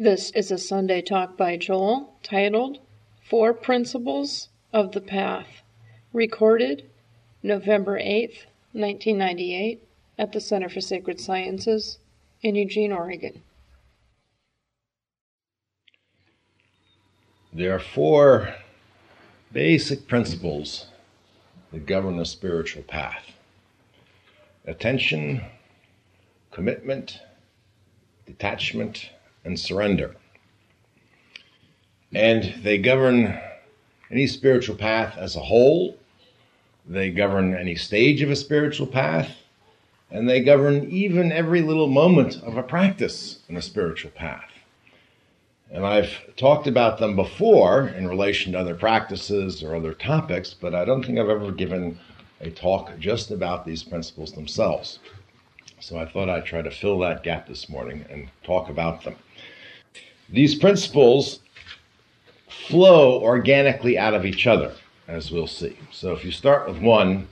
This is a Sunday talk by Joel titled Four Principles of the Path, recorded November 8th, 1998, at the Center for Sacred Sciences in Eugene, Oregon. There are four basic principles that govern the spiritual path attention, commitment, detachment, and surrender. And they govern any spiritual path as a whole, they govern any stage of a spiritual path, and they govern even every little moment of a practice in a spiritual path. And I've talked about them before in relation to other practices or other topics, but I don't think I've ever given a talk just about these principles themselves. So I thought I'd try to fill that gap this morning and talk about them. These principles flow organically out of each other, as we'll see. So if you start with one,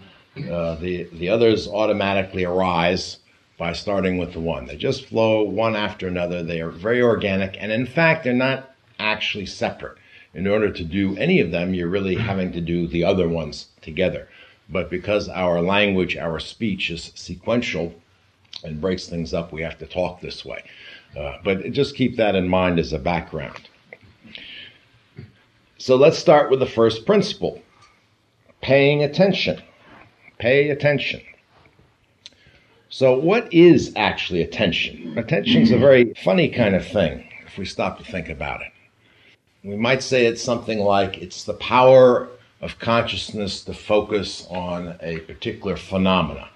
uh, the, the others automatically arise by starting with the one. They just flow one after another. They are very organic, and in fact, they're not actually separate. In order to do any of them, you're really having to do the other ones together. But because our language, our speech is sequential and breaks things up, we have to talk this way. Uh, but just keep that in mind as a background. So let's start with the first principle paying attention. Pay attention. So, what is actually attention? Attention is a very funny kind of thing if we stop to think about it. We might say it's something like it's the power of consciousness to focus on a particular phenomena.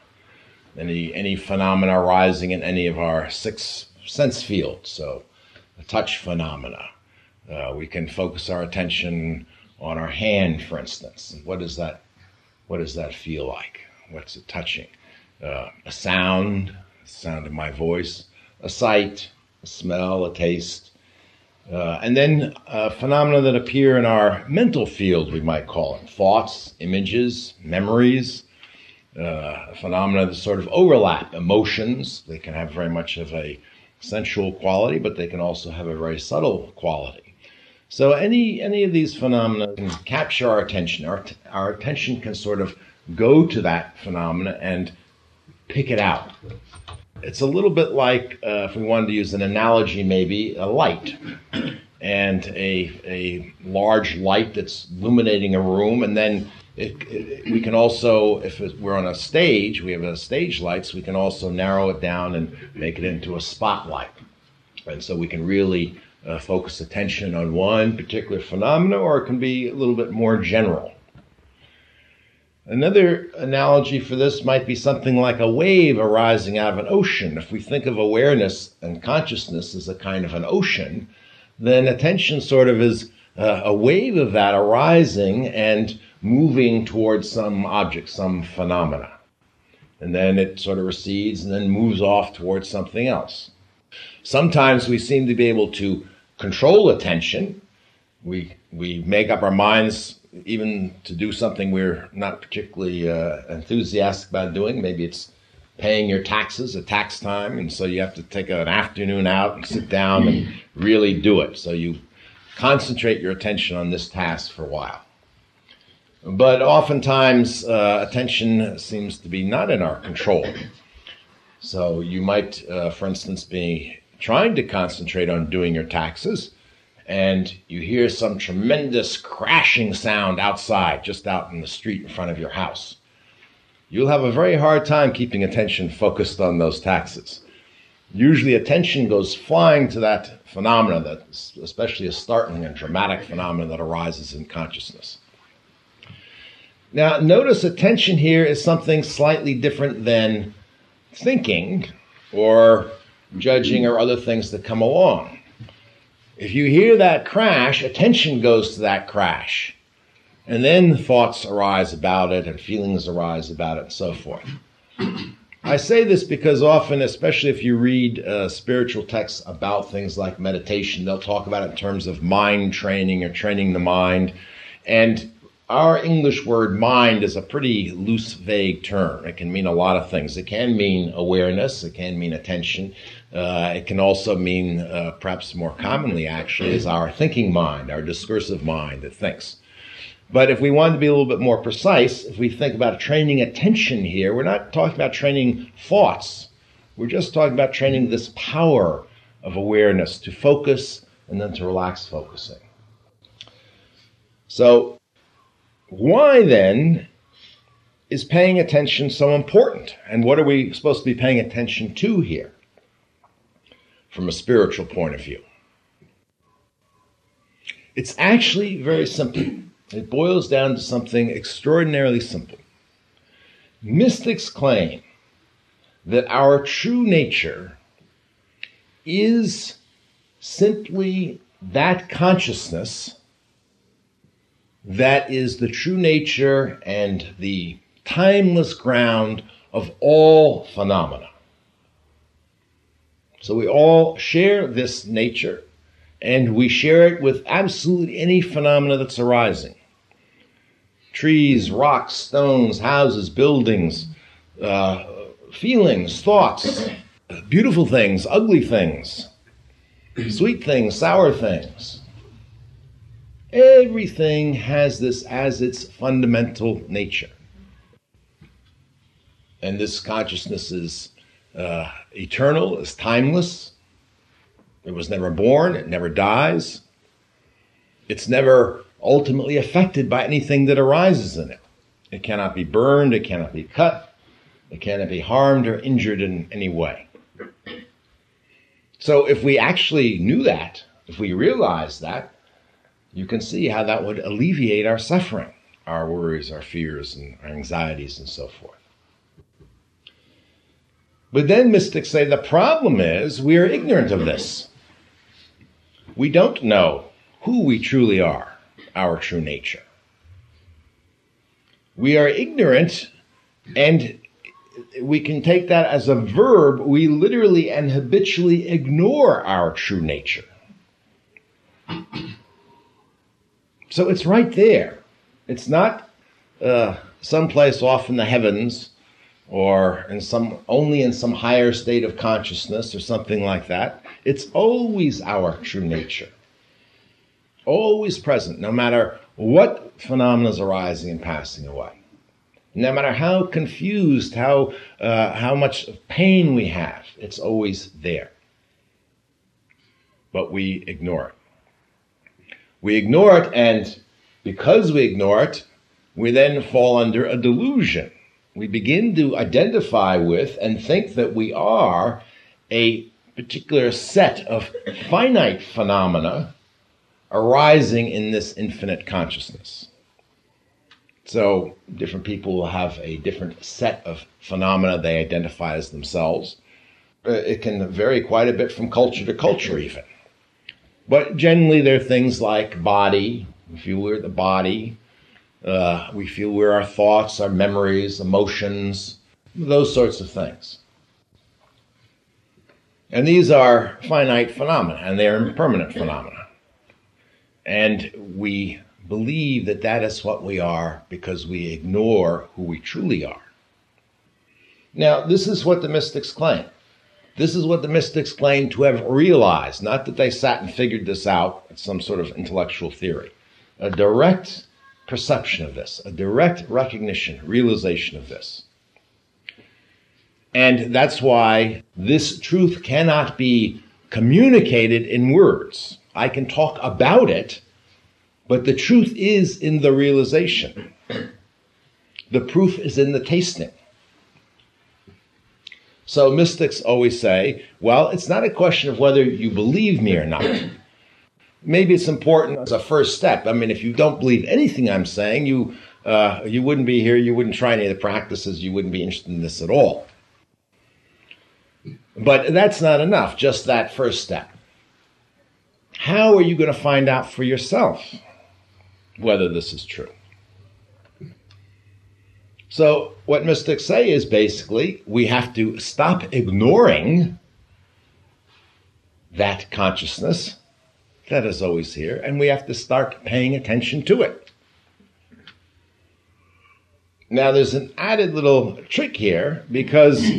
Any, any phenomena arising in any of our six sense field, So, the touch phenomena. Uh, we can focus our attention on our hand, for instance. What does that, what does that feel like? What's it touching? Uh, a sound, the sound of my voice, a sight, a smell, a taste, uh, and then phenomena that appear in our mental field, we might call it thoughts, images, memories, uh, phenomena that sort of overlap emotions. They can have very much of a sensual quality, but they can also have a very subtle quality. So any any of these phenomena can capture our attention. Our, our attention can sort of go to that phenomena and pick it out. It's a little bit like, uh, if we wanted to use an analogy, maybe a light and a, a large light that's illuminating a room, and then it, it, we can also, if we're on a stage, we have a stage lights, we can also narrow it down and make it into a spotlight. And so we can really uh, focus attention on one particular phenomena, or it can be a little bit more general. Another analogy for this might be something like a wave arising out of an ocean. If we think of awareness and consciousness as a kind of an ocean, then attention sort of is uh, a wave of that arising and moving towards some object, some phenomena. And then it sort of recedes and then moves off towards something else. Sometimes we seem to be able to control attention. We, we make up our minds even to do something we're not particularly uh, enthusiastic about doing. Maybe it's paying your taxes at tax time, and so you have to take an afternoon out and sit down and really do it. So you concentrate your attention on this task for a while. But oftentimes, uh, attention seems to be not in our control. So you might, uh, for instance, be trying to concentrate on doing your taxes, and you hear some tremendous crashing sound outside, just out in the street in front of your house. You'll have a very hard time keeping attention focused on those taxes. Usually, attention goes flying to that phenomenon, that especially a startling and dramatic phenomenon that arises in consciousness. Now, notice attention here is something slightly different than thinking or judging or other things that come along. If you hear that crash, attention goes to that crash. And then thoughts arise about it and feelings arise about it and so forth. I say this because often, especially if you read uh, spiritual texts about things like meditation, they'll talk about it in terms of mind training or training the mind. And our English word mind is a pretty loose, vague term. It can mean a lot of things. It can mean awareness, it can mean attention. Uh, it can also mean, uh, perhaps more commonly actually, is our thinking mind, our discursive mind that thinks. But if we want to be a little bit more precise, if we think about training attention here, we're not talking about training thoughts. We're just talking about training this power of awareness to focus and then to relax focusing. So, why then is paying attention so important? And what are we supposed to be paying attention to here from a spiritual point of view? It's actually very simple. It boils down to something extraordinarily simple. Mystics claim that our true nature is simply that consciousness that is the true nature and the timeless ground of all phenomena. So we all share this nature and we share it with absolutely any phenomena that's arising. Trees, rocks, stones, houses, buildings, uh, feelings, thoughts, beautiful things, ugly things, sweet things, sour things. Everything has this as its fundamental nature. And this consciousness is uh, eternal, is timeless. It was never born, it never dies. It's never ultimately affected by anything that arises in it. It cannot be burned, it cannot be cut, it cannot be harmed or injured in any way. So if we actually knew that, if we realized that, you can see how that would alleviate our suffering, our worries, our fears, and our anxieties, and so forth. But then mystics say the problem is we are ignorant of this. We don't know who we truly are, our true nature. We are ignorant, and we can take that as a verb. We literally and habitually ignore our true nature. So it's right there. It's not uh, someplace off in the heavens or in some only in some higher state of consciousness or something like that. It's always our true nature. Always present, no matter what phenomena is arising and passing away. No matter how confused, how uh, how much pain we have, it's always there. But we ignore it. We ignore it, and because we ignore it, we then fall under a delusion. We begin to identify with and think that we are a particular set of finite phenomena arising in this infinite consciousness. So, different people will have a different set of phenomena they identify as themselves. Uh, it can vary quite a bit from culture to culture, even. But generally, there are things like body. We feel we're the body. Uh, we feel we're our thoughts, our memories, emotions, those sorts of things. And these are finite phenomena, and they are impermanent phenomena. And we believe that that is what we are because we ignore who we truly are. Now, this is what the mystics claim. This is what the mystics claim to have realized, not that they sat and figured this out, it's some sort of intellectual theory. A direct perception of this, a direct recognition, realization of this. And that's why this truth cannot be communicated in words. I can talk about it, but the truth is in the realization. The proof is in the tasting. So mystics always say, well, it's not a question of whether you believe me or not. Maybe it's important as a first step. I mean, if you don't believe anything I'm saying, you uh, you wouldn't be here. You wouldn't try any of the practices. You wouldn't be interested in this at all. But that's not enough. Just that first step. How are you going to find out for yourself whether this is true? So, what mystics say is basically we have to stop ignoring that consciousness that is always here, and we have to start paying attention to it. Now, there's an added little trick here because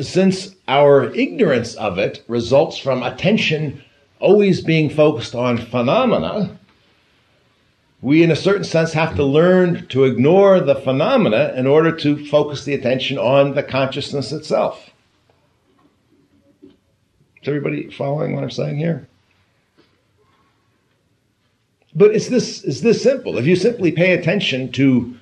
since our ignorance of it results from attention always being focused on phenomena, we, in a certain sense, have to learn to ignore the phenomena in order to focus the attention on the consciousness itself. Is everybody following what I'm saying here? But it's this, it's this simple. If you simply pay attention to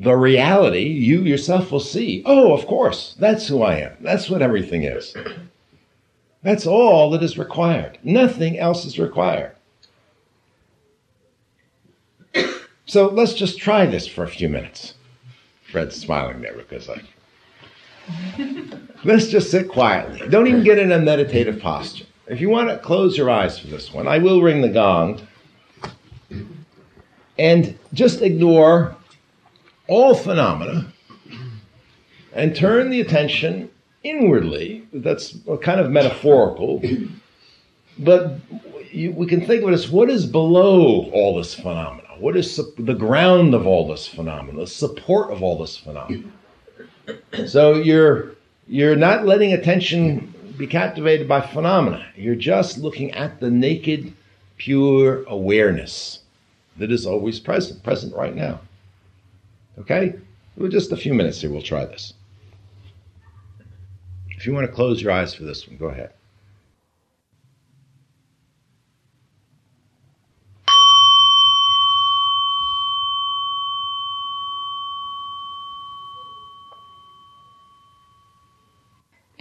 the reality, you yourself will see, oh, of course, that's who I am. That's what everything is. That's all that is required. Nothing else is required. So let's just try this for a few minutes. Fred's smiling there because I. let's just sit quietly. Don't even get in a meditative posture. If you want to close your eyes for this one, I will ring the gong. And just ignore all phenomena and turn the attention inwardly. That's kind of metaphorical, but you, we can think of it as what is below all this phenomena? What is the ground of all this phenomena? The support of all this phenomena? So you're you're not letting attention be captivated by phenomena. You're just looking at the naked, pure awareness that is always present, present right now. Okay? Well, just a few minutes here, we'll try this. If you want to close your eyes for this one, go ahead.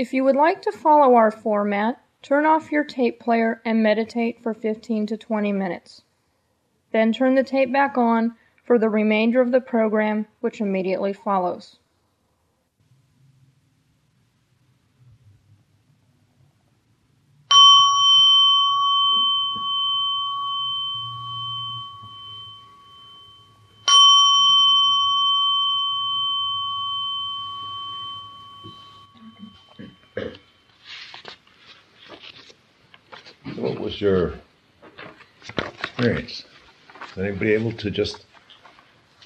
If you would like to follow our format, turn off your tape player and meditate for 15 to 20 minutes. Then turn the tape back on for the remainder of the program, which immediately follows. What was your experience? Is anybody able to just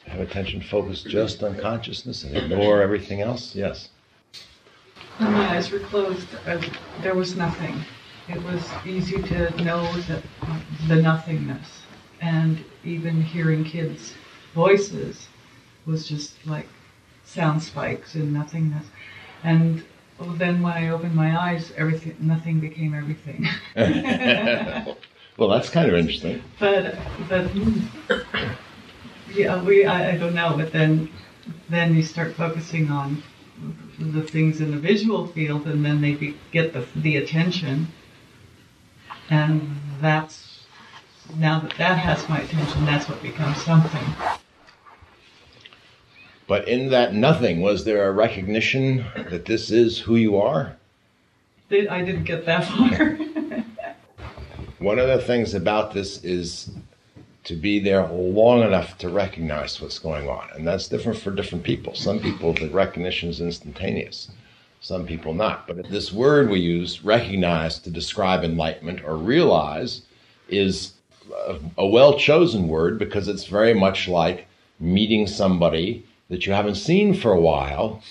have attention focused just on consciousness and ignore everything else? Yes. When my eyes were closed, there was nothing. It was easy to know that the nothingness, and even hearing kids' voices was just like sound spikes and nothingness. And then when I opened my eyes, everything, nothing became everything. well, that's kind of interesting. But, but hmm. yeah, we I, I don't know, but then then you start focusing on the things in the visual field, and then they be, get the the attention, and that's now that that has my attention, that's what becomes something. But in that nothing, was there a recognition that this is who you are? I didn't get that far. One of the things about this is to be there long enough to recognize what's going on. And that's different for different people. Some people, the recognition is instantaneous, some people not. But this word we use, recognize, to describe enlightenment or realize, is a, well chosen word because it's very much like meeting somebody that you haven't seen for a while.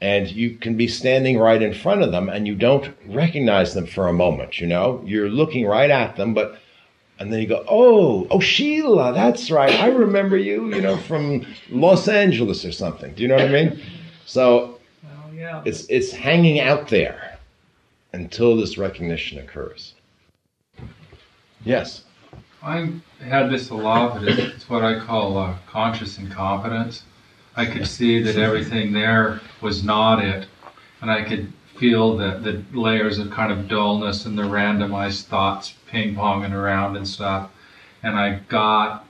And you can be standing right in front of them and you don't recognize them for a moment, you know? You're looking right at them, but and then you go, oh, oh, Sheila, that's right. I remember you, you know, from Los Angeles or something. Do you know what I mean? So oh, yeah. it's it's hanging out there until this recognition occurs. Yes. I've had this a lot, but it's what I call uh, conscious incompetence. I could see that everything there was not it, and I could feel the, the layers of kind of dullness and the randomized thoughts ping ponging around and stuff. And I got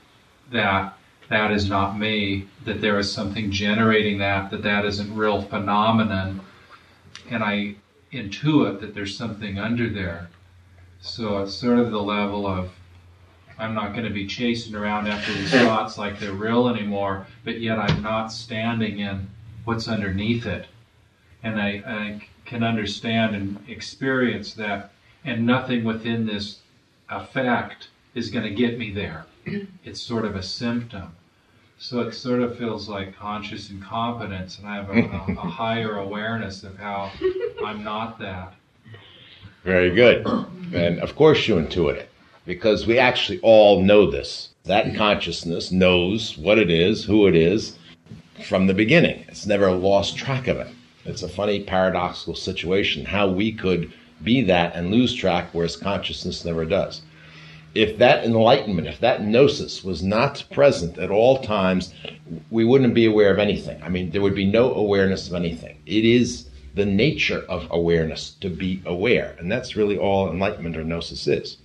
that that is not me, that there is something generating that, that that isn't real phenomenon. And I intuit that there's something under there. So it's sort of the level of I'm not going to be chasing around after these thoughts like they're real anymore, but yet I'm not standing in what's underneath it. And I, I can understand and experience that, and nothing within this effect is going to get me there. It's sort of a symptom. So it sort of feels like conscious incompetence, and I have a, a, a higher awareness of how I'm not that. Very good. And of course you intuit it because we actually all know this. That consciousness knows what it is, who it is from the beginning. It's never lost track of it. It's a funny paradoxical situation how we could be that and lose track, whereas consciousness never does. If that enlightenment, if that gnosis was not present at all times, we wouldn't be aware of anything. I mean, there would be no awareness of anything. It is the nature of awareness to be aware, and that's really all enlightenment or gnosis is.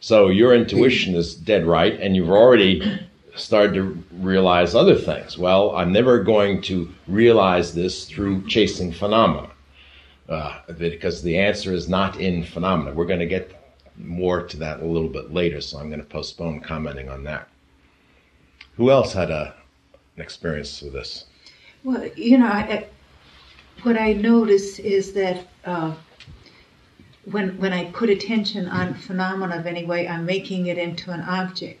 So your intuition is dead right, and you've already started to realize other things. Well, I'm never going to realize this through chasing phenomena uh, because the answer is not in phenomena. We're going to get more to that a little bit later, so I'm going to postpone commenting on that. Who else had a, an experience with this? Well, you know, I, what I notice is that uh, when when I put attention on phenomena of any way, I'm making it into an object.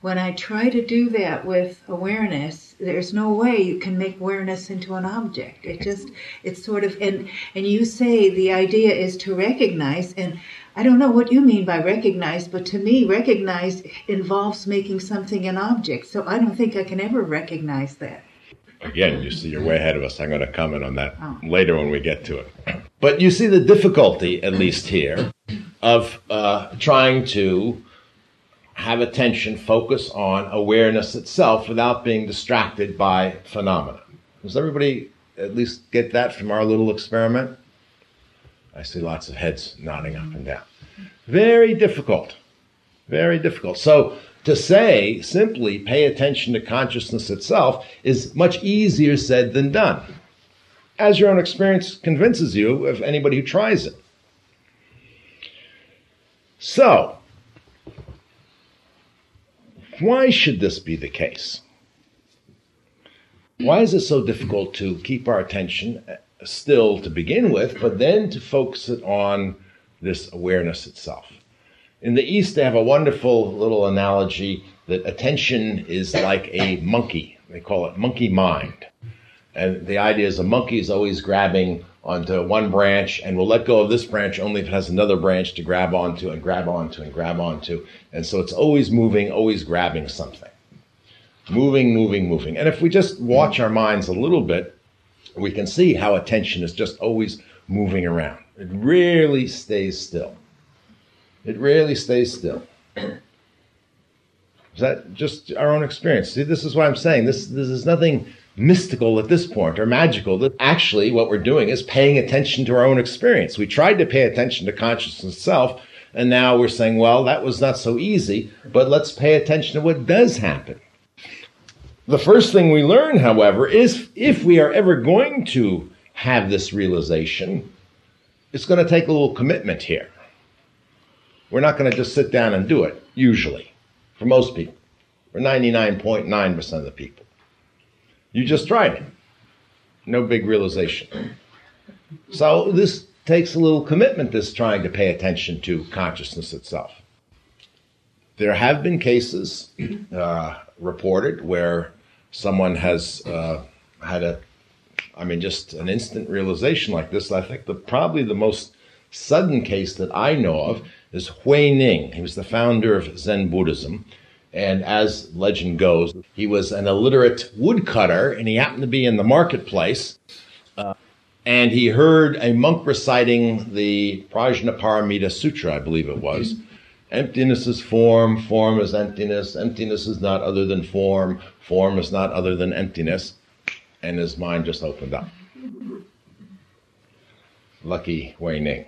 When I try to do that with awareness, there's no way you can make awareness into an object. It just it's sort of and and you say the idea is to recognize and I don't know what you mean by recognize, but to me, recognize involves making something an object. So I don't think I can ever recognize that. Again, you see, you're way ahead of us. I'm going to comment on that oh. later when we get to it. But you see the difficulty, at least here, of uh, trying to have attention focus on awareness itself without being distracted by phenomena. Does everybody at least get that from our little experiment? I see lots of heads nodding up and down. Very difficult. Very difficult. So to say simply pay attention to consciousness itself is much easier said than done, as your own experience convinces you of anybody who tries it. So, why should this be the case? Why is it so difficult to keep our attention still to begin with, but then to focus it on this awareness itself? In the East, they have a wonderful little analogy that attention is like a monkey. They call it monkey mind. And the idea is a monkey is always grabbing onto one branch and will let go of this branch only if it has another branch to grab onto and grab onto and grab onto. And so it's always moving, always grabbing something. Moving, moving, moving. And if we just watch our minds a little bit, we can see how attention is just always moving around. It rarely stays still. It rarely stays still. Is that just our own experience? See, this is what I'm saying. This, this is nothing mystical at this point or magical. That actually, what we're doing is paying attention to our own experience. We tried to pay attention to consciousness itself, and now we're saying, well, that was not so easy, but let's pay attention to what does happen. The first thing we learn, however, is if we are ever going to have this realization, it's going to take a little commitment here. We're not going to just sit down and do it, usually, for most people, for 99.9% of the people. You just tried it. No big realization. So this takes a little commitment, this trying to pay attention to consciousness itself. There have been cases uh, reported where someone has uh, had a, I mean, just an instant realization like this. I think the probably the most sudden case that I know of is Hui Neng. He was the founder of Zen Buddhism. And as legend goes, he was an illiterate woodcutter and he happened to be in the marketplace. Uh, and he heard a monk reciting the Prajnaparamita Sutra, I believe it was. Emptiness is form, form is emptiness, emptiness is not other than form, form is not other than emptiness. And his mind just opened up. Lucky Hui Neng.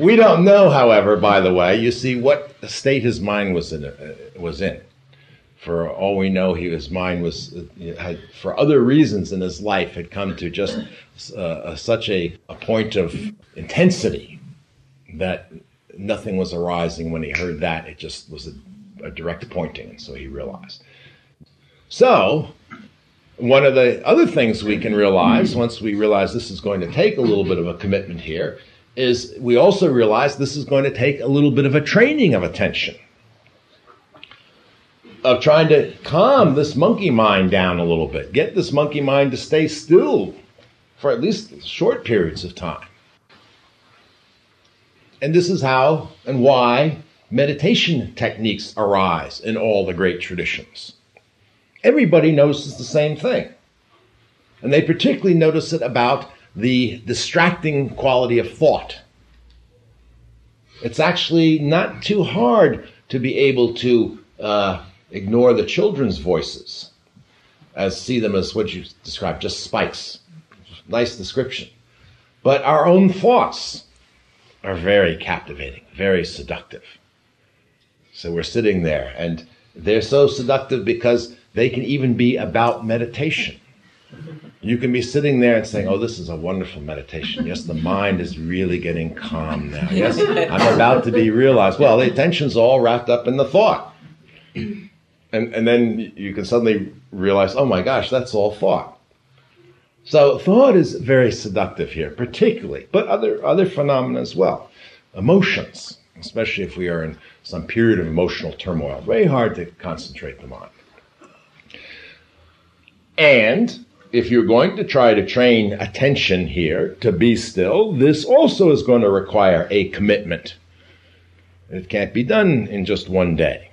we don't know, however, by the way, you see what state his mind was in. Uh, was in. For all we know, he, his mind was, uh, had, for other reasons in his life, had come to just uh, such a, a point of intensity that nothing was arising when he heard that. It just was a, a direct pointing, and so he realized. So, one of the other things we can realize once we realize this is going to take a little bit of a commitment here is we also realize this is going to take a little bit of a training of attention. of trying to calm this monkey mind down a little bit, get this monkey mind to stay still for at least short periods of time. And this is how and why meditation techniques arise in all the great traditions. Everybody notices the same thing. And they particularly notice it about the distracting quality of thought. It's actually not too hard to be able to uh, ignore the children's voices, as see them as what you described, just spikes. Nice description. But our own thoughts are very captivating, very seductive. So we're sitting there, and they're so seductive because they can even be about meditation. You can be sitting there and saying, Oh, this is a wonderful meditation. Yes, the mind is really getting calm now. Yes, I'm about to be realized. Well, the attention's all wrapped up in the thought. And, and then you can suddenly realize, Oh my gosh, that's all thought. So thought is very seductive here, particularly, but other, other phenomena as well. Emotions, especially if we are in some period of emotional turmoil, very hard to concentrate the mind. And if you're going to try to train attention here to be still, this also is going to require a commitment. It can't be done in just one day.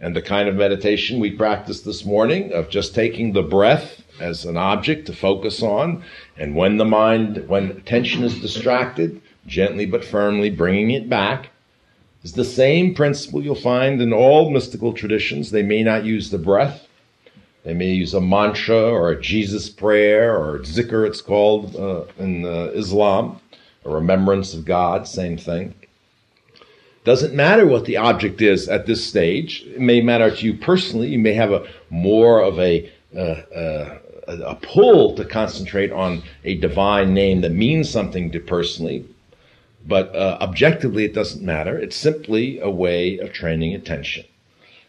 And the kind of meditation we practiced this morning of just taking the breath as an object to focus on, and when the mind, when attention is distracted, gently but firmly bringing it back, is the same principle you'll find in all mystical traditions. They may not use the breath, they may use a mantra or a Jesus prayer or zikr, it's called uh, in uh, Islam, a remembrance of God, same thing. Doesn't matter what the object is at this stage. It may matter to you personally. You may have a more of a uh, uh a pull to concentrate on a divine name that means something to personally, but uh, objectively it doesn't matter. It's simply a way of training attention.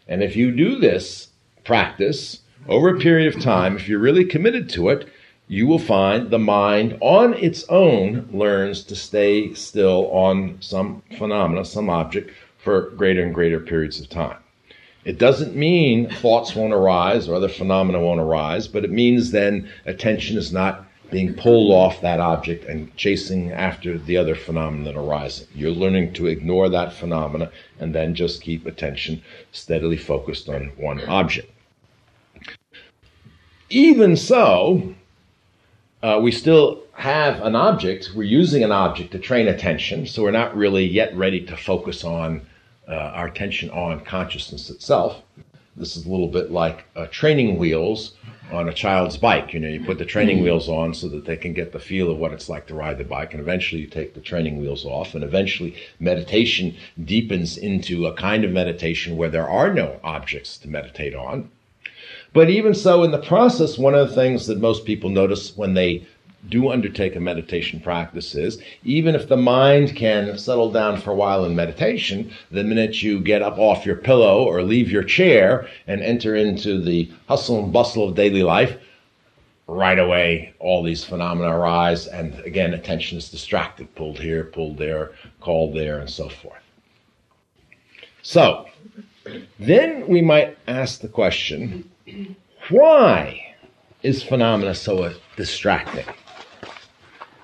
And if you do this practice over a period of time, if you're really committed to it, you will find the mind on its own learns to stay still on some phenomena, some object, for greater and greater periods of time. It doesn't mean thoughts won't arise or other phenomena won't arise, but it means then attention is not being pulled off that object and chasing after the other phenomena that arise. You're learning to ignore that phenomena and then just keep attention steadily focused on one object. Even so, uh, we still have an object. We're using an object to train attention, so we're not really yet ready to focus on uh, our attention on consciousness itself. This is a little bit like uh, training wheels on a child's bike. You know, you put the training mm-hmm. wheels on so that they can get the feel of what it's like to ride the bike, and eventually you take the training wheels off, and eventually meditation deepens into a kind of meditation where there are no objects to meditate on. But even so, in the process, one of the things that most people notice when they do undertake a meditation practice is even if the mind can settle down for a while in meditation, the minute you get up off your pillow or leave your chair and enter into the hustle and bustle of daily life, right away all these phenomena arise, and again, attention is distracted, pulled here, pulled there, called there, and so forth. So, then we might ask the question why is phenomena so distracting?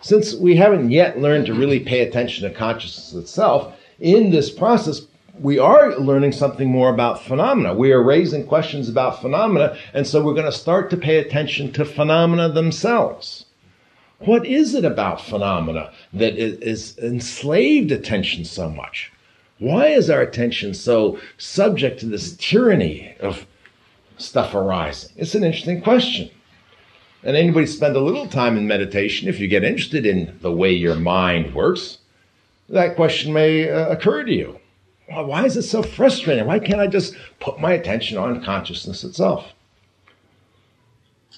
Since we haven't yet learned to really pay attention to consciousness itself, in this process, we are learning something more about phenomena. We are raising questions about phenomena, and so we're going to start to pay attention to phenomena themselves. What is it about phenomena that is enslaved attention so much? Why is our attention so subject to this tyranny of stuff arising? It's an interesting question. And anybody spend a little time in meditation, if you get interested in the way your mind works, that question may uh, occur to you. Well, why is it so frustrating? Why can't I just put my attention on consciousness itself?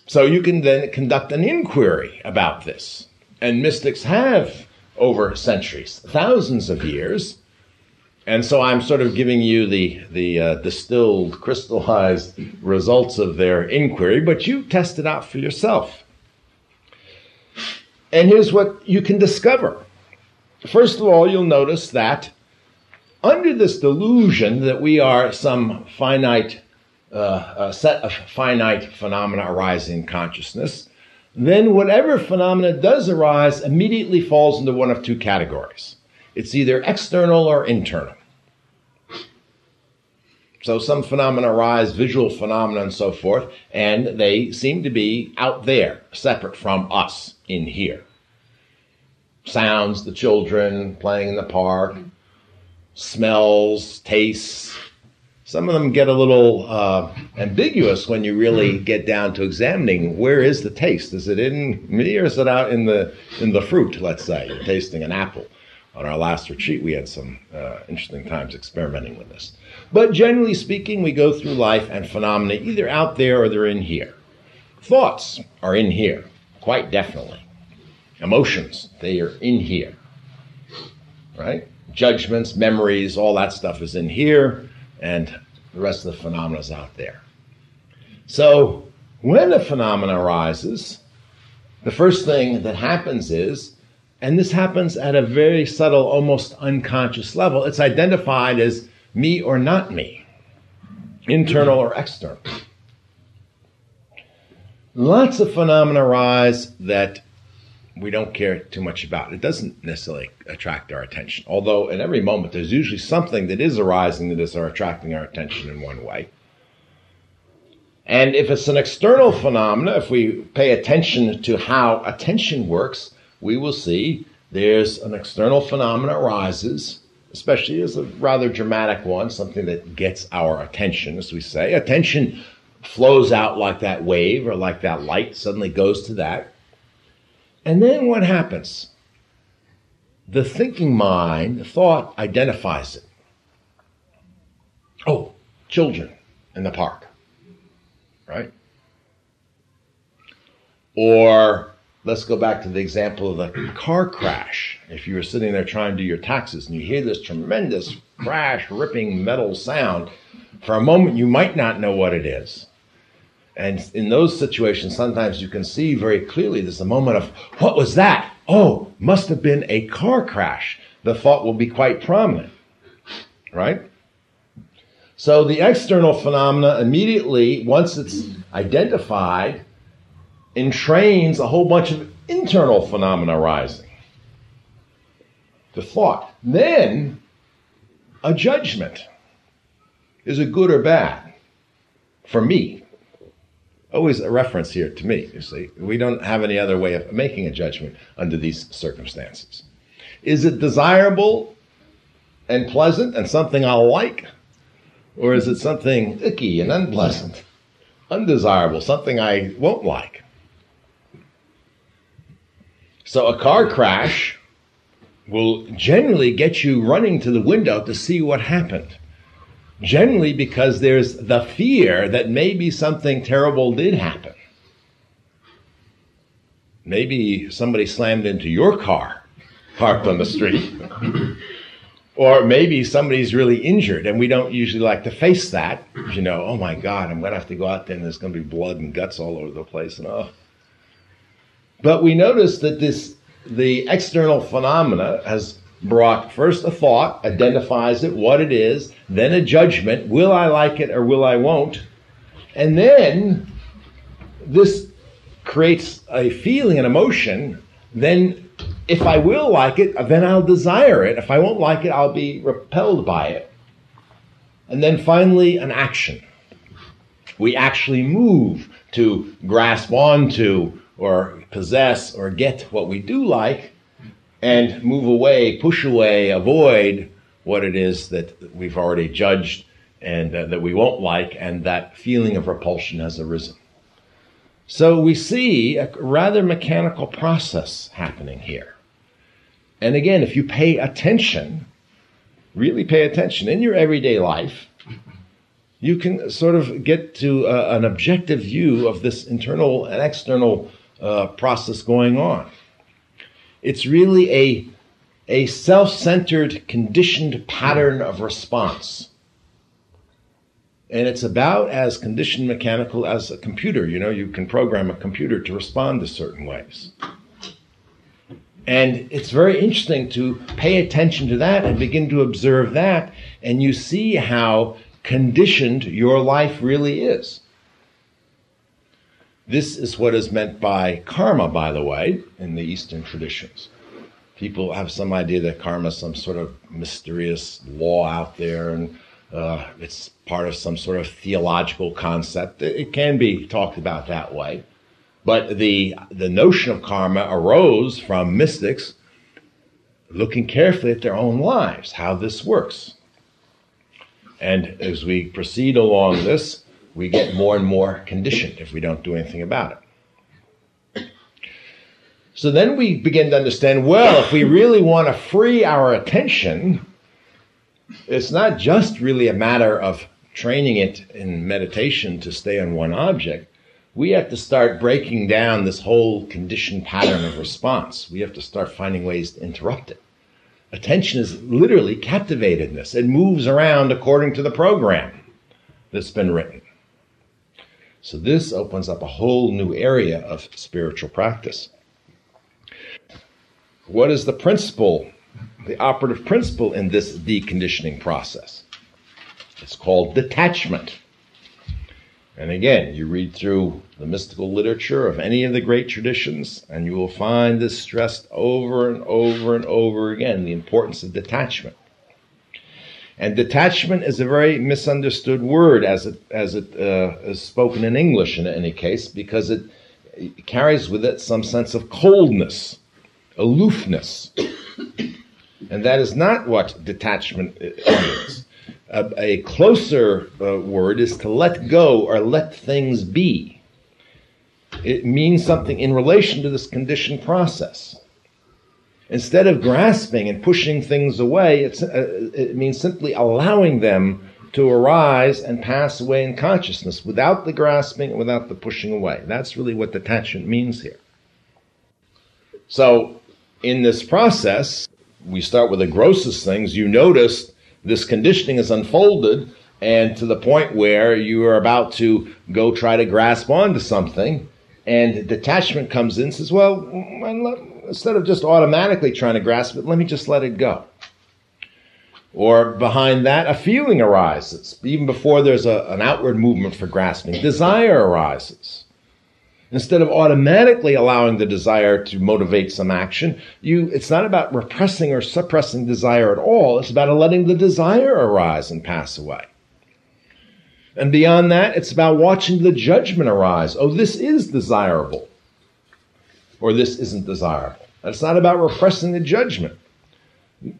So you can then conduct an inquiry about this. And mystics have over centuries, thousands of years, and so I'm sort of giving you the, the uh, distilled, crystallized results of their inquiry, but you test it out for yourself. And here's what you can discover. First of all, you'll notice that under this delusion that we are some finite uh, set of finite phenomena arising in consciousness, then whatever phenomena does arise immediately falls into one of two categories. It's either external or internal. So some phenomena arise, visual phenomena and so forth, and they seem to be out there, separate from us in here. Sounds, the children playing in the park, smells, tastes, some of them get a little uh, ambiguous when you really hmm. get down to examining where is the taste. Is it in me or is it out in the in the fruit? Let's say you're tasting an apple. On our last retreat, we had some uh, interesting times experimenting with this. But generally speaking, we go through life and phenomena either out there or they're in here. Thoughts are in here, quite definitely. Emotions, they are in here. Right? Judgments, memories, all that stuff is in here and the rest of the phenomena is out there. So when a phenomena arises, the first thing that happens is, and this happens at a very subtle, almost unconscious level, it's identified as me or not me, internal or external. Lots of phenomena arise that we don't care too much about. It doesn't necessarily attract our attention. Although in every moment there's usually something that is arising that is attracting our attention in one way. And if it's an external phenomena, if we pay attention to how attention works, we will see there's an external phenomenon arises, especially as a rather dramatic one, something that gets our attention, as we say. Attention flows out like that wave or like that light suddenly goes to that. And then what happens? The thinking mind, the thought identifies it. Oh, children in the park, right? Or let's go back to the example of the car crash. If you were sitting there trying to do your taxes and you hear this tremendous crash, ripping metal sound, for a moment you might not know what it is. And in those situations, sometimes you can see very clearly there's a moment of, what was that? Oh, must have been a car crash. The thought will be quite prominent, right? So the external phenomena immediately, once it's identified, entrains a whole bunch of internal phenomena arising. The thought. Then, a judgment. Is it good or bad? For me, always a reference here to me, you see. We don't have any other way of making a judgment under these circumstances. Is it desirable and pleasant and something I'll like? Or is it something icky and unpleasant, undesirable, something I won't like? So a car crash will generally get you running to the window to see what happened. Generally, because there's the fear that maybe something terrible did happen. Maybe somebody slammed into your car parked on the street. or maybe somebody's really injured, and we don't usually like to face that. You know, oh my God, I'm going to have to go out there and there's going to be blood and guts all over the place. And oh. But we notice that this, the external phenomena has brought first a thought, identifies it, what it is, then a judgment, will I like it or will I won't? And then this creates a feeling, an emotion. Then if I will like it, then I'll desire it. If I won't like it, I'll be repelled by it. And then finally, an action. We actually move to grasp onto or possess or get what we do like and move away, push away, avoid what it is that we've already judged and uh, that we won't like, and that feeling of repulsion has arisen. So we see a rather mechanical process happening here. And again, if you pay attention, really pay attention in your everyday life, you can sort of get to uh, an objective view of this internal and external uh, process going on. It's really a, a self centered, conditioned pattern of response. And it's about as conditioned mechanical as a computer. You know, you can program a computer to respond to certain ways. And it's very interesting to pay attention to that and begin to observe that, and you see how conditioned your life really is. This is what is meant by karma, by the way, in the Eastern traditions. People have some idea that karma is some sort of mysterious law out there and uh, it's part of some sort of theological concept. It can be talked about that way. But the, the notion of karma arose from mystics looking carefully at their own lives, how this works. And as we proceed along this, we get more and more conditioned if we don't do anything about it. So then we begin to understand well, if we really want to free our attention, it's not just really a matter of training it in meditation to stay on one object. We have to start breaking down this whole conditioned pattern of response. We have to start finding ways to interrupt it. Attention is literally captivatedness. It moves around according to the program that's been written. So this opens up a whole new area of spiritual practice. What is the principle, the operative principle in this deconditioning process? It's called detachment. And again, you read through the mystical literature of any of the great traditions, and you will find this stressed over and over and over again the importance of detachment. And detachment is a very misunderstood word as it, as it uh, is spoken in English in any case, because it, it carries with it some sense of coldness, aloofness. and that is not what detachment means. A, a closer uh, word is to let go or let things be. It means something in relation to this conditioned process. Instead of grasping and pushing things away, uh, it means simply allowing them to arise and pass away in consciousness without the grasping and without the pushing away. That's really what detachment means here. So, in this process, we start with the grossest things. You notice this conditioning is unfolded, and to the point where you are about to go try to grasp onto something, and detachment comes in says, Well, instead of just automatically trying to grasp it, let me just let it go. Or behind that, a feeling arises. Even before there's a, an outward movement for grasping, desire arises. Instead of automatically allowing the desire to motivate some action, you, it's not about repressing or suppressing desire at all. It's about letting the desire arise and pass away. And beyond that, it's about watching the judgment arise. Oh, this is desirable or this isn't desirable. It's not about repressing the judgment.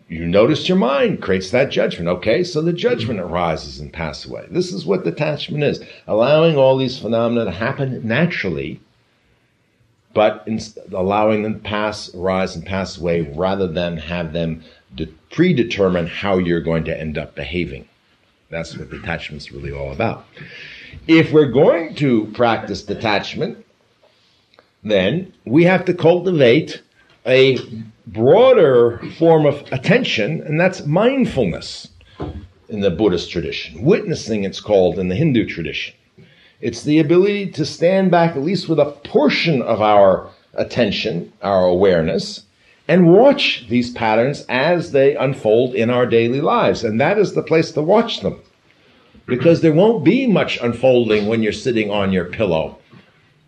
You notice your mind creates that judgment. Okay, so the judgment arises and passes away. This is what detachment is allowing all these phenomena to happen naturally, but allowing them to pass, arise, and pass away rather than have them de- predetermine how you're going to end up behaving. That's what detachment is really all about. If we're going to practice detachment, then we have to cultivate a broader form of attention, and that's mindfulness in the Buddhist tradition. Witnessing, it's called in the Hindu tradition. It's the ability to stand back, at least with a portion of our attention, our awareness, and watch these patterns as they unfold in our daily lives. And that is the place to watch them. Because there won't be much unfolding when you're sitting on your pillow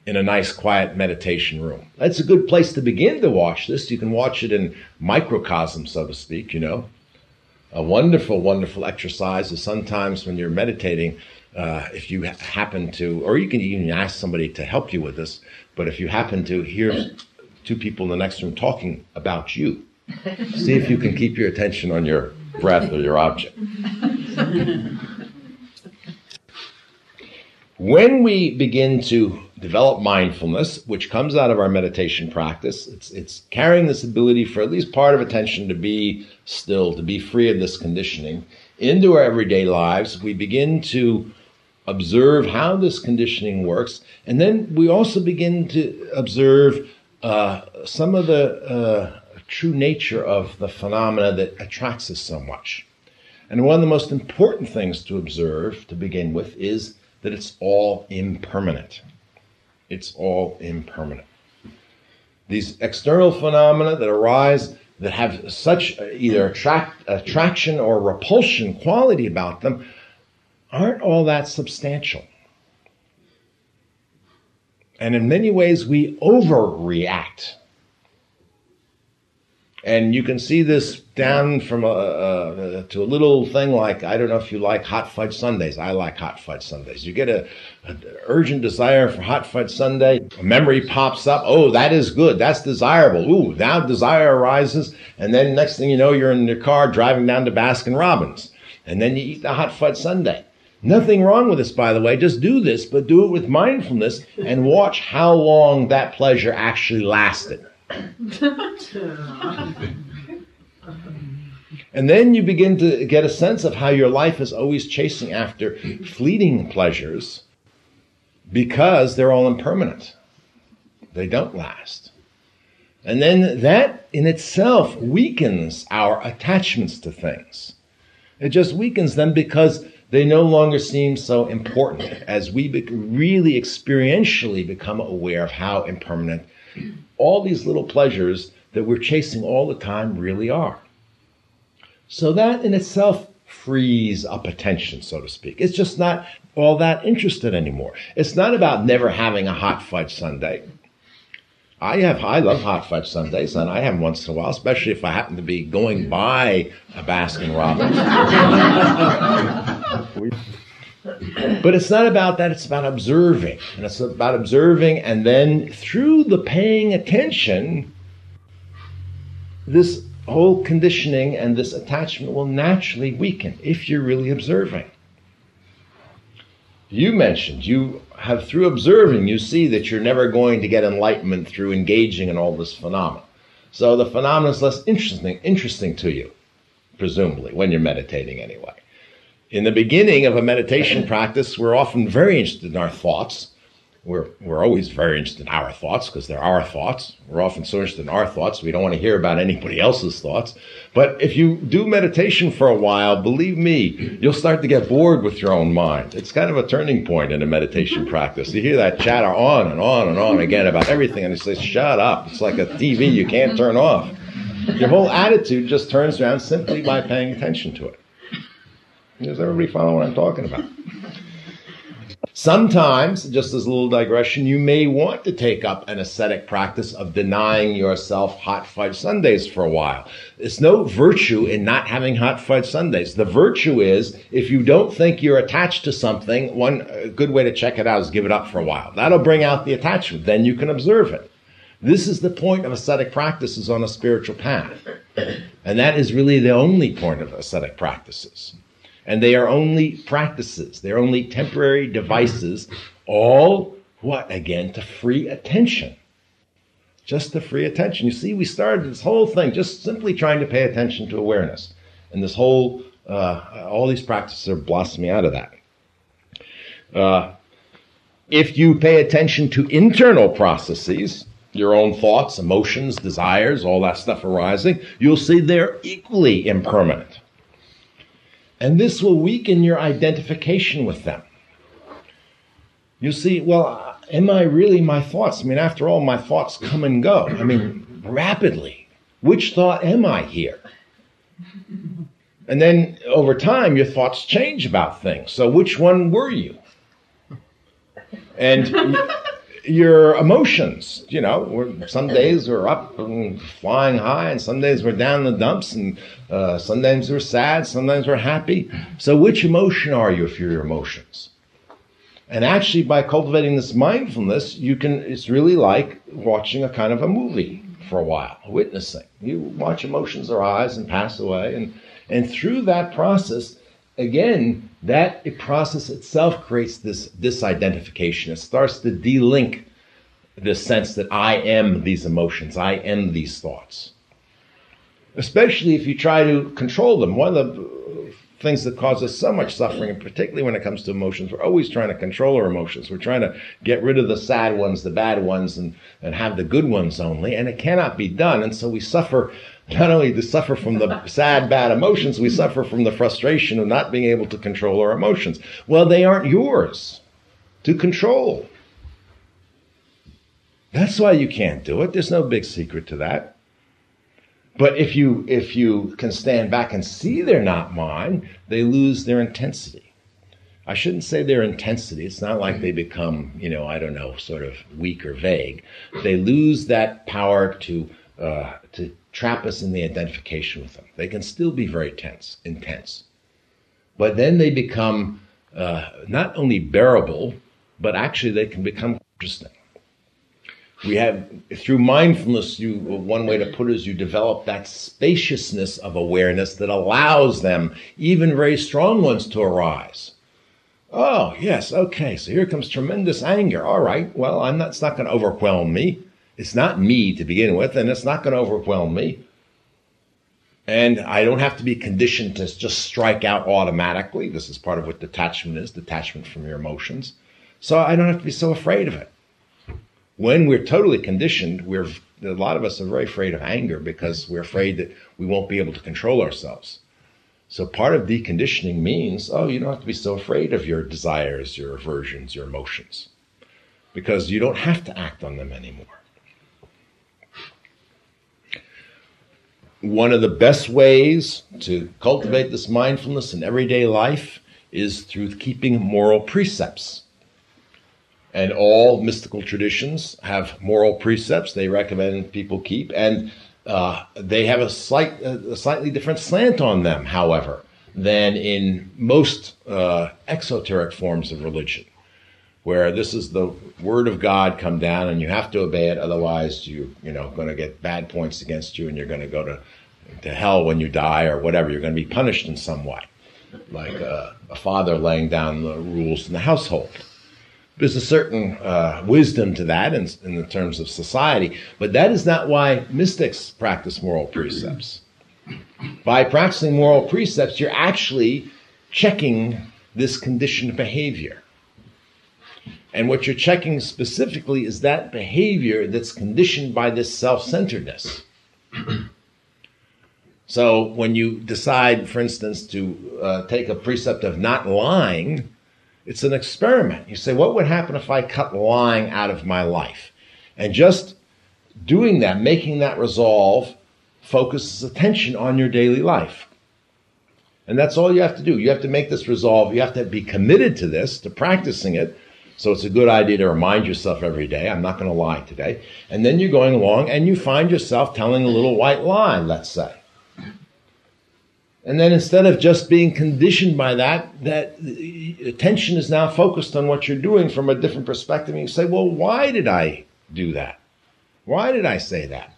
in a nice quiet meditation room. That's a good place to begin to watch this. You can watch it in microcosm, so to speak, you know. A wonderful, wonderful exercise is sometimes when you're meditating, uh, if you happen to, or you can even ask somebody to help you with this, but if you happen to hear two people in the next room talking about you, see if you can keep your attention on your breath or your object. when we begin to develop mindfulness, which comes out of our meditation practice. It's, it's carrying this ability for at least part of attention to be still, to be free of this conditioning into our everyday lives. We begin to observe how this conditioning works, and then we also begin to observe uh, some of the uh, true nature of the phenomena that attracts us so much. And one of the most important things to observe to begin with is that it's all impermanent it's all impermanent. These external phenomena that arise that have such uh, either attract, attraction or repulsion quality about them aren't all that substantial. And in many ways, we overreact. And you can see this down from a, a, to a little thing like I don't know if you like hot fudge sundaes. I like hot fudge sundaes. You get a, an urgent desire for hot fudge sundae. A memory pops up. Oh, that is good. That's desirable. Ooh, now desire arises, and then next thing you know, you're in your car driving down to Baskin Robbins, and then you eat the hot fudge sundae. Nothing wrong with this, by the way. Just do this, but do it with mindfulness and watch how long that pleasure actually lasted. and then you begin to get a sense of how your life is always chasing after fleeting pleasures because they're all impermanent. They don't last. And then that in itself weakens our attachments to things. It just weakens them because they no longer seem so important as we be- really experientially become aware of how impermanent all these little pleasures that we're chasing all the time really are. So that in itself frees up attention, so to speak. It's just not all that interested anymore. It's not about never having a hot fudge sundae. I have I love hot fudge sundaes, and I have them once in a while, especially if I happen to be going by a Baskin Robbins. but it's not about that, it's about observing. And it's about observing, and then through the paying attention, this whole conditioning and this attachment will naturally weaken if you're really observing. You mentioned you have through observing, you see that you're never going to get enlightenment through engaging in all this phenomena. So the phenomena is less interesting, interesting to you, presumably, when you're meditating anyway. In the beginning of a meditation practice, we're often very interested in our thoughts we're, we're always very interested in our thoughts because they're our thoughts. We're often so interested in our thoughts, we don't want to hear about anybody else's thoughts. But if you do meditation for a while, believe me, you'll start to get bored with your own mind. It's kind of a turning point in a meditation practice. You hear that chatter on and on and on again about everything, and you say, shut up. It's like a TV you can't turn off. Your whole attitude just turns around simply by paying attention to it. Does everybody follow what I'm talking about? Sometimes, just as a little digression, you may want to take up an ascetic practice of denying yourself hot fudge sundaes for a while. There's no virtue in not having hot fudge sundaes. The virtue is if you don't think you're attached to something, one good way to check it out is give it up for a while. That'll bring out the attachment. Then you can observe it. This is the point of ascetic practices on a spiritual path. And that is really the only point of ascetic practices and they are only practices. They're only temporary devices, all what again? To free attention. Just to free attention. You see, we started this whole thing just simply trying to pay attention to awareness. And this whole, uh, all these practices are blossoming out of that. Uh, if you pay attention to internal processes, your own thoughts, emotions, desires, all that stuff arising, you'll see they're equally impermanent. And this will weaken your identification with them. You see, well, uh, am I really my thoughts? I mean, after all, my thoughts come and go. I mean, rapidly. Which thought am I here? And then over time, your thoughts change about things. So, which one were you? And your emotions. You know, some days we're up and flying high, and some days we're down in the dumps, and uh, sometimes we're sad, sometimes we're happy. So, which emotion are you if you're your emotions? And actually, by cultivating this mindfulness, you can, it's really like watching a kind of a movie for a while, witnessing. You watch emotions arise and pass away, and, and through that process, again, that process itself creates this disidentification. It starts to delink the sense that I am these emotions, I am these thoughts. Especially if you try to control them. One of the things that causes so much suffering, and particularly when it comes to emotions, we're always trying to control our emotions. We're trying to get rid of the sad ones, the bad ones, and, and have the good ones only, and it cannot be done. And so we suffer not only to suffer from the sad, bad emotions, we suffer from the frustration of not being able to control our emotions. Well, they aren't yours to control. That's why you can't do it. There's no big secret to that. But if you if you can stand back and see they're not mine, they lose their intensity. I shouldn't say their intensity. It's not like they become, you know, I don't know, sort of weak or vague. They lose that power to uh, to trap us in the identification with them. They can still be very tense, intense, but then they become uh, not only bearable, but actually they can become interesting. We have through mindfulness. You one way to put it is you develop that spaciousness of awareness that allows them, even very strong ones, to arise. Oh yes, okay. So here comes tremendous anger. All right. Well, I'm not. It's not going to overwhelm me. It's not me to begin with, and it's not going to overwhelm me. And I don't have to be conditioned to just strike out automatically. This is part of what detachment is detachment from your emotions. So I don't have to be so afraid of it. When we're totally conditioned, we're a lot of us are very afraid of anger because we're afraid that we won't be able to control ourselves. So part of deconditioning means, oh, you don't have to be so afraid of your desires, your aversions, your emotions, because you don't have to act on them anymore. One of the best ways to cultivate this mindfulness in everyday life is through keeping moral precepts. And all mystical traditions have moral precepts they recommend people keep, and uh, they have a, slight, a slightly different slant on them, however, than in most uh, exoteric forms of religion, where this is the word of God come down and you have to obey it, otherwise you you know going to get bad points against you and you're going to go to to hell when you die or whatever. You're going to be punished in some way, like a, a father laying down the rules in the household. There's a certain uh, wisdom to that in, in the terms of society, but that is not why mystics practice moral precepts. By practicing moral precepts, you're actually checking this conditioned behavior. And what you're checking specifically is that behavior that's conditioned by this self centeredness. so when you decide, for instance, to uh, take a precept of not lying, it's an experiment. You say, what would happen if I cut lying out of my life? And just doing that, making that resolve, focuses attention on your daily life. And that's all you have to do. You have to make this resolve. You have to be committed to this, to practicing it. So it's a good idea to remind yourself every day, I'm not going to lie today. And then you're going along and you find yourself telling a little white lie, let's say. And then instead of just being conditioned by that, that attention is now focused on what you're doing from a different perspective. And you say, well, why did I do that? Why did I say that?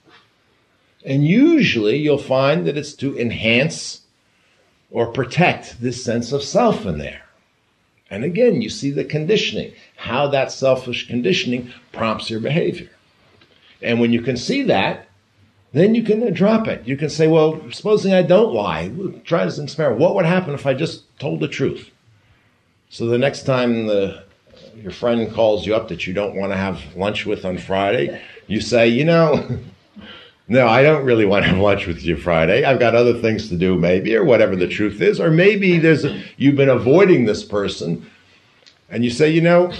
And usually you'll find that it's to enhance or protect this sense of self in there. And again, you see the conditioning, how that selfish conditioning prompts your behavior. And when you can see that, then you can drop it. You can say, well, supposing I don't lie, try this experiment. What would happen if I just told the truth? So the next time the, your friend calls you up that you don't want to have lunch with on Friday, you say, you know, no, I don't really want to have lunch with you Friday. I've got other things to do, maybe, or whatever the truth is. Or maybe there's a, you've been avoiding this person, and you say, you know,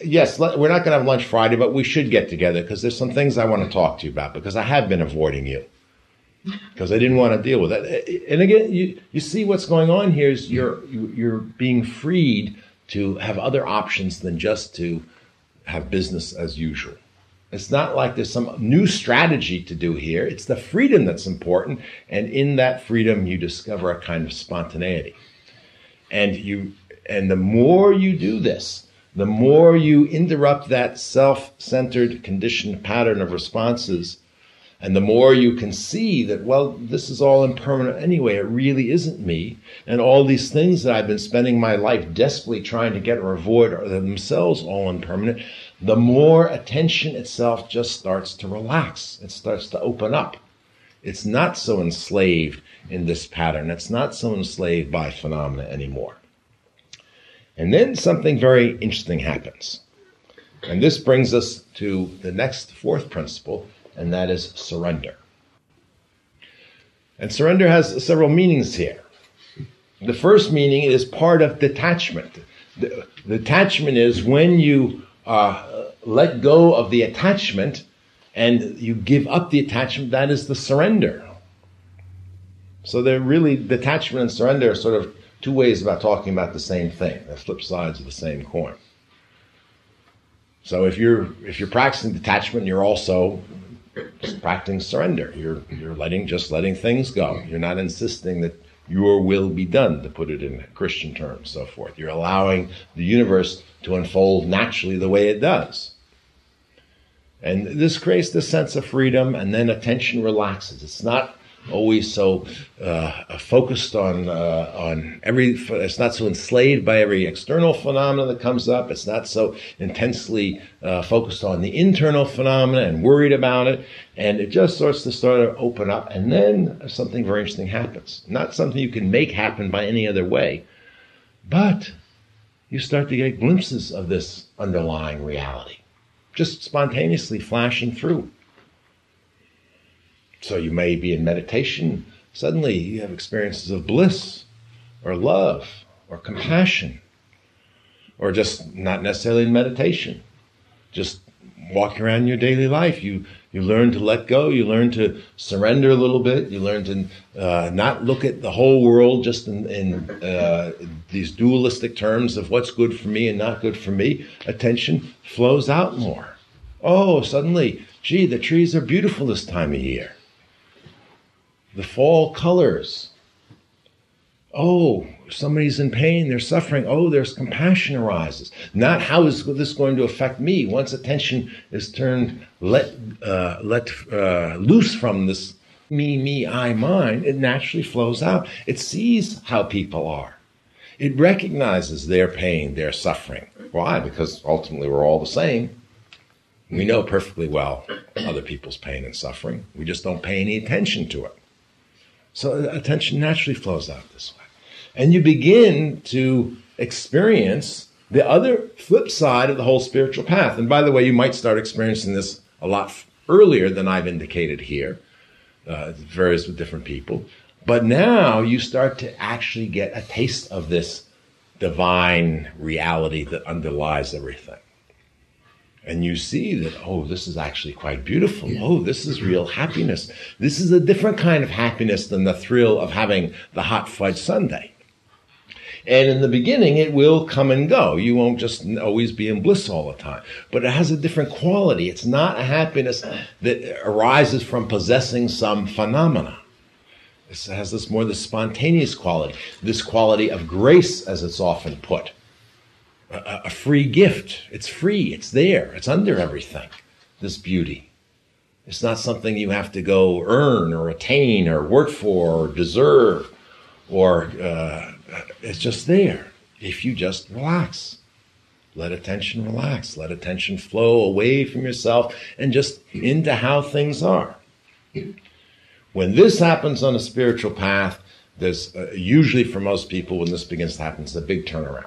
yes, we're not going to have lunch Friday, but we should get together because there's some things I want to talk to you about because I have been avoiding you because I didn't want to deal with it. And again, you, you see what's going on here is you're you're being freed to have other options than just to have business as usual. It's not like there's some new strategy to do here. It's the freedom that's important, and in that freedom, you discover a kind of spontaneity. And you, and the more you do this, the more you interrupt that self-centered, conditioned pattern of responses, and the more you can see that, well, this is all impermanent anyway. It really isn't me. And all these things that I've been spending my life desperately trying to get or avoid are themselves all impermanent. The more attention itself just starts to relax. It starts to open up. It's not so enslaved in this pattern. It's not so enslaved by phenomena anymore. And then something very interesting happens. And this brings us to the next fourth principle, and that is surrender. And surrender has several meanings here. The first meaning is part of detachment. Detachment is when you uh, let go of the attachment and you give up the attachment, that is the surrender. So they're really detachment and surrender are sort of two ways about talking about the same thing. They're flip sides of the same coin. So if you're if you're practicing detachment, you're also practicing surrender. You're you're letting just letting things go. You're not insisting that your will be done, to put it in Christian terms, so forth. You're allowing the universe to unfold naturally the way it does. And this creates this sense of freedom, and then attention relaxes. It's not always so uh, focused on uh, on every. It's not so enslaved by every external phenomenon that comes up. It's not so intensely uh, focused on the internal phenomena and worried about it. And it just starts to start to open up, and then something very interesting happens. Not something you can make happen by any other way, but you start to get glimpses of this underlying reality, just spontaneously flashing through. So you may be in meditation, suddenly you have experiences of bliss or love or compassion, or just not necessarily in meditation, just walking around your daily life. You you learn to let go. You learn to surrender a little bit. You learn to uh, not look at the whole world just in, in uh, these dualistic terms of what's good for me and not good for me. Attention flows out more. Oh, suddenly, gee, the trees are beautiful this time of year the fall colors. Oh, somebody's in pain, they're suffering. Oh, there's compassion arises. Not how is this going to affect me? Once attention is turned, let, uh, let uh, loose from this me, me, I, mine, it naturally flows out. It sees how people are. It recognizes their pain, their suffering. Why? Because ultimately we're all the same. We know perfectly well other people's pain and suffering. We just don't pay any attention to it. So attention naturally flows out this way. And you begin to experience the other flip side of the whole spiritual path. And by the way, you might start experiencing this a lot earlier than I've indicated here. Uh, it varies with different people. But now you start to actually get a taste of this divine reality that underlies everything and you see that, oh, this is actually quite beautiful. Oh, this is real happiness. This is a different kind of happiness than the thrill of having the hot fudge sundae. And in the beginning, it will come and go. You won't just always be in bliss all the time. But it has a different quality. It's not a happiness that arises from possessing some phenomena. It has this more the spontaneous quality, this quality of grace, as it's often put a, a free gift. It's free. It's there. It's under everything. This beauty. It's not something you have to go earn or attain or work for or deserve, or uh, it's just there. If you just relax, let attention relax, let attention flow away from yourself and just into how things are. When this happens on a spiritual path, there's uh, usually for most people, when this begins to happen, it's a big turnaround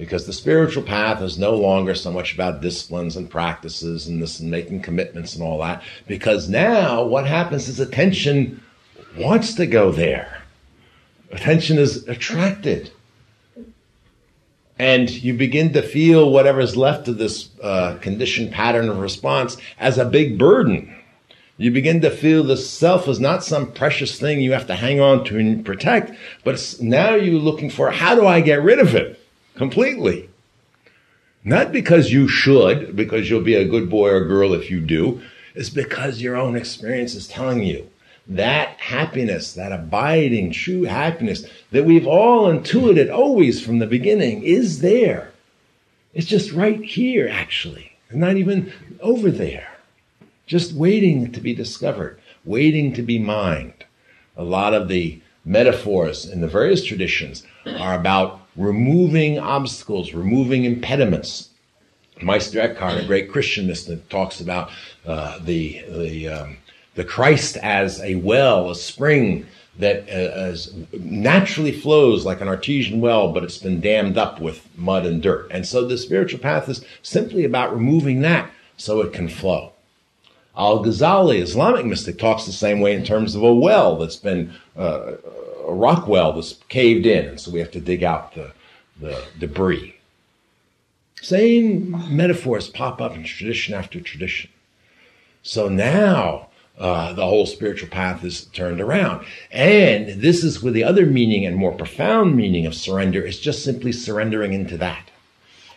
because the spiritual path is no longer so much about disciplines and practices and this and making commitments and all that because now what happens is attention wants to go there. Attention is attracted. And you begin to feel whatever's left of this uh, conditioned pattern of response as a big burden. You begin to feel the self is not some precious thing you have to hang on to and protect, but now you're looking for how do I get rid of it? Completely. Not because you should, because you'll be a good boy or girl if you do. It's because your own experience is telling you that happiness, that abiding, true happiness that we've all intuited always from the beginning is there. It's just right here, actually, not even over there. Just waiting to be discovered, waiting to be mined. A lot of the metaphors in the various traditions are about removing obstacles, removing impediments. Meister Eckhart, a great Christian mystic, talks about uh, the the um, the Christ as a well, a spring that uh, naturally flows like an artesian well, but it's been dammed up with mud and dirt. And so the spiritual path is simply about removing that so it can flow. Al Ghazali, Islamic mystic, talks the same way in terms of a well that's been uh, a rock well that's caved in, so we have to dig out the, the debris. Same metaphors pop up in tradition after tradition. So now uh, the whole spiritual path is turned around. And this is where the other meaning and more profound meaning of surrender is just simply surrendering into that.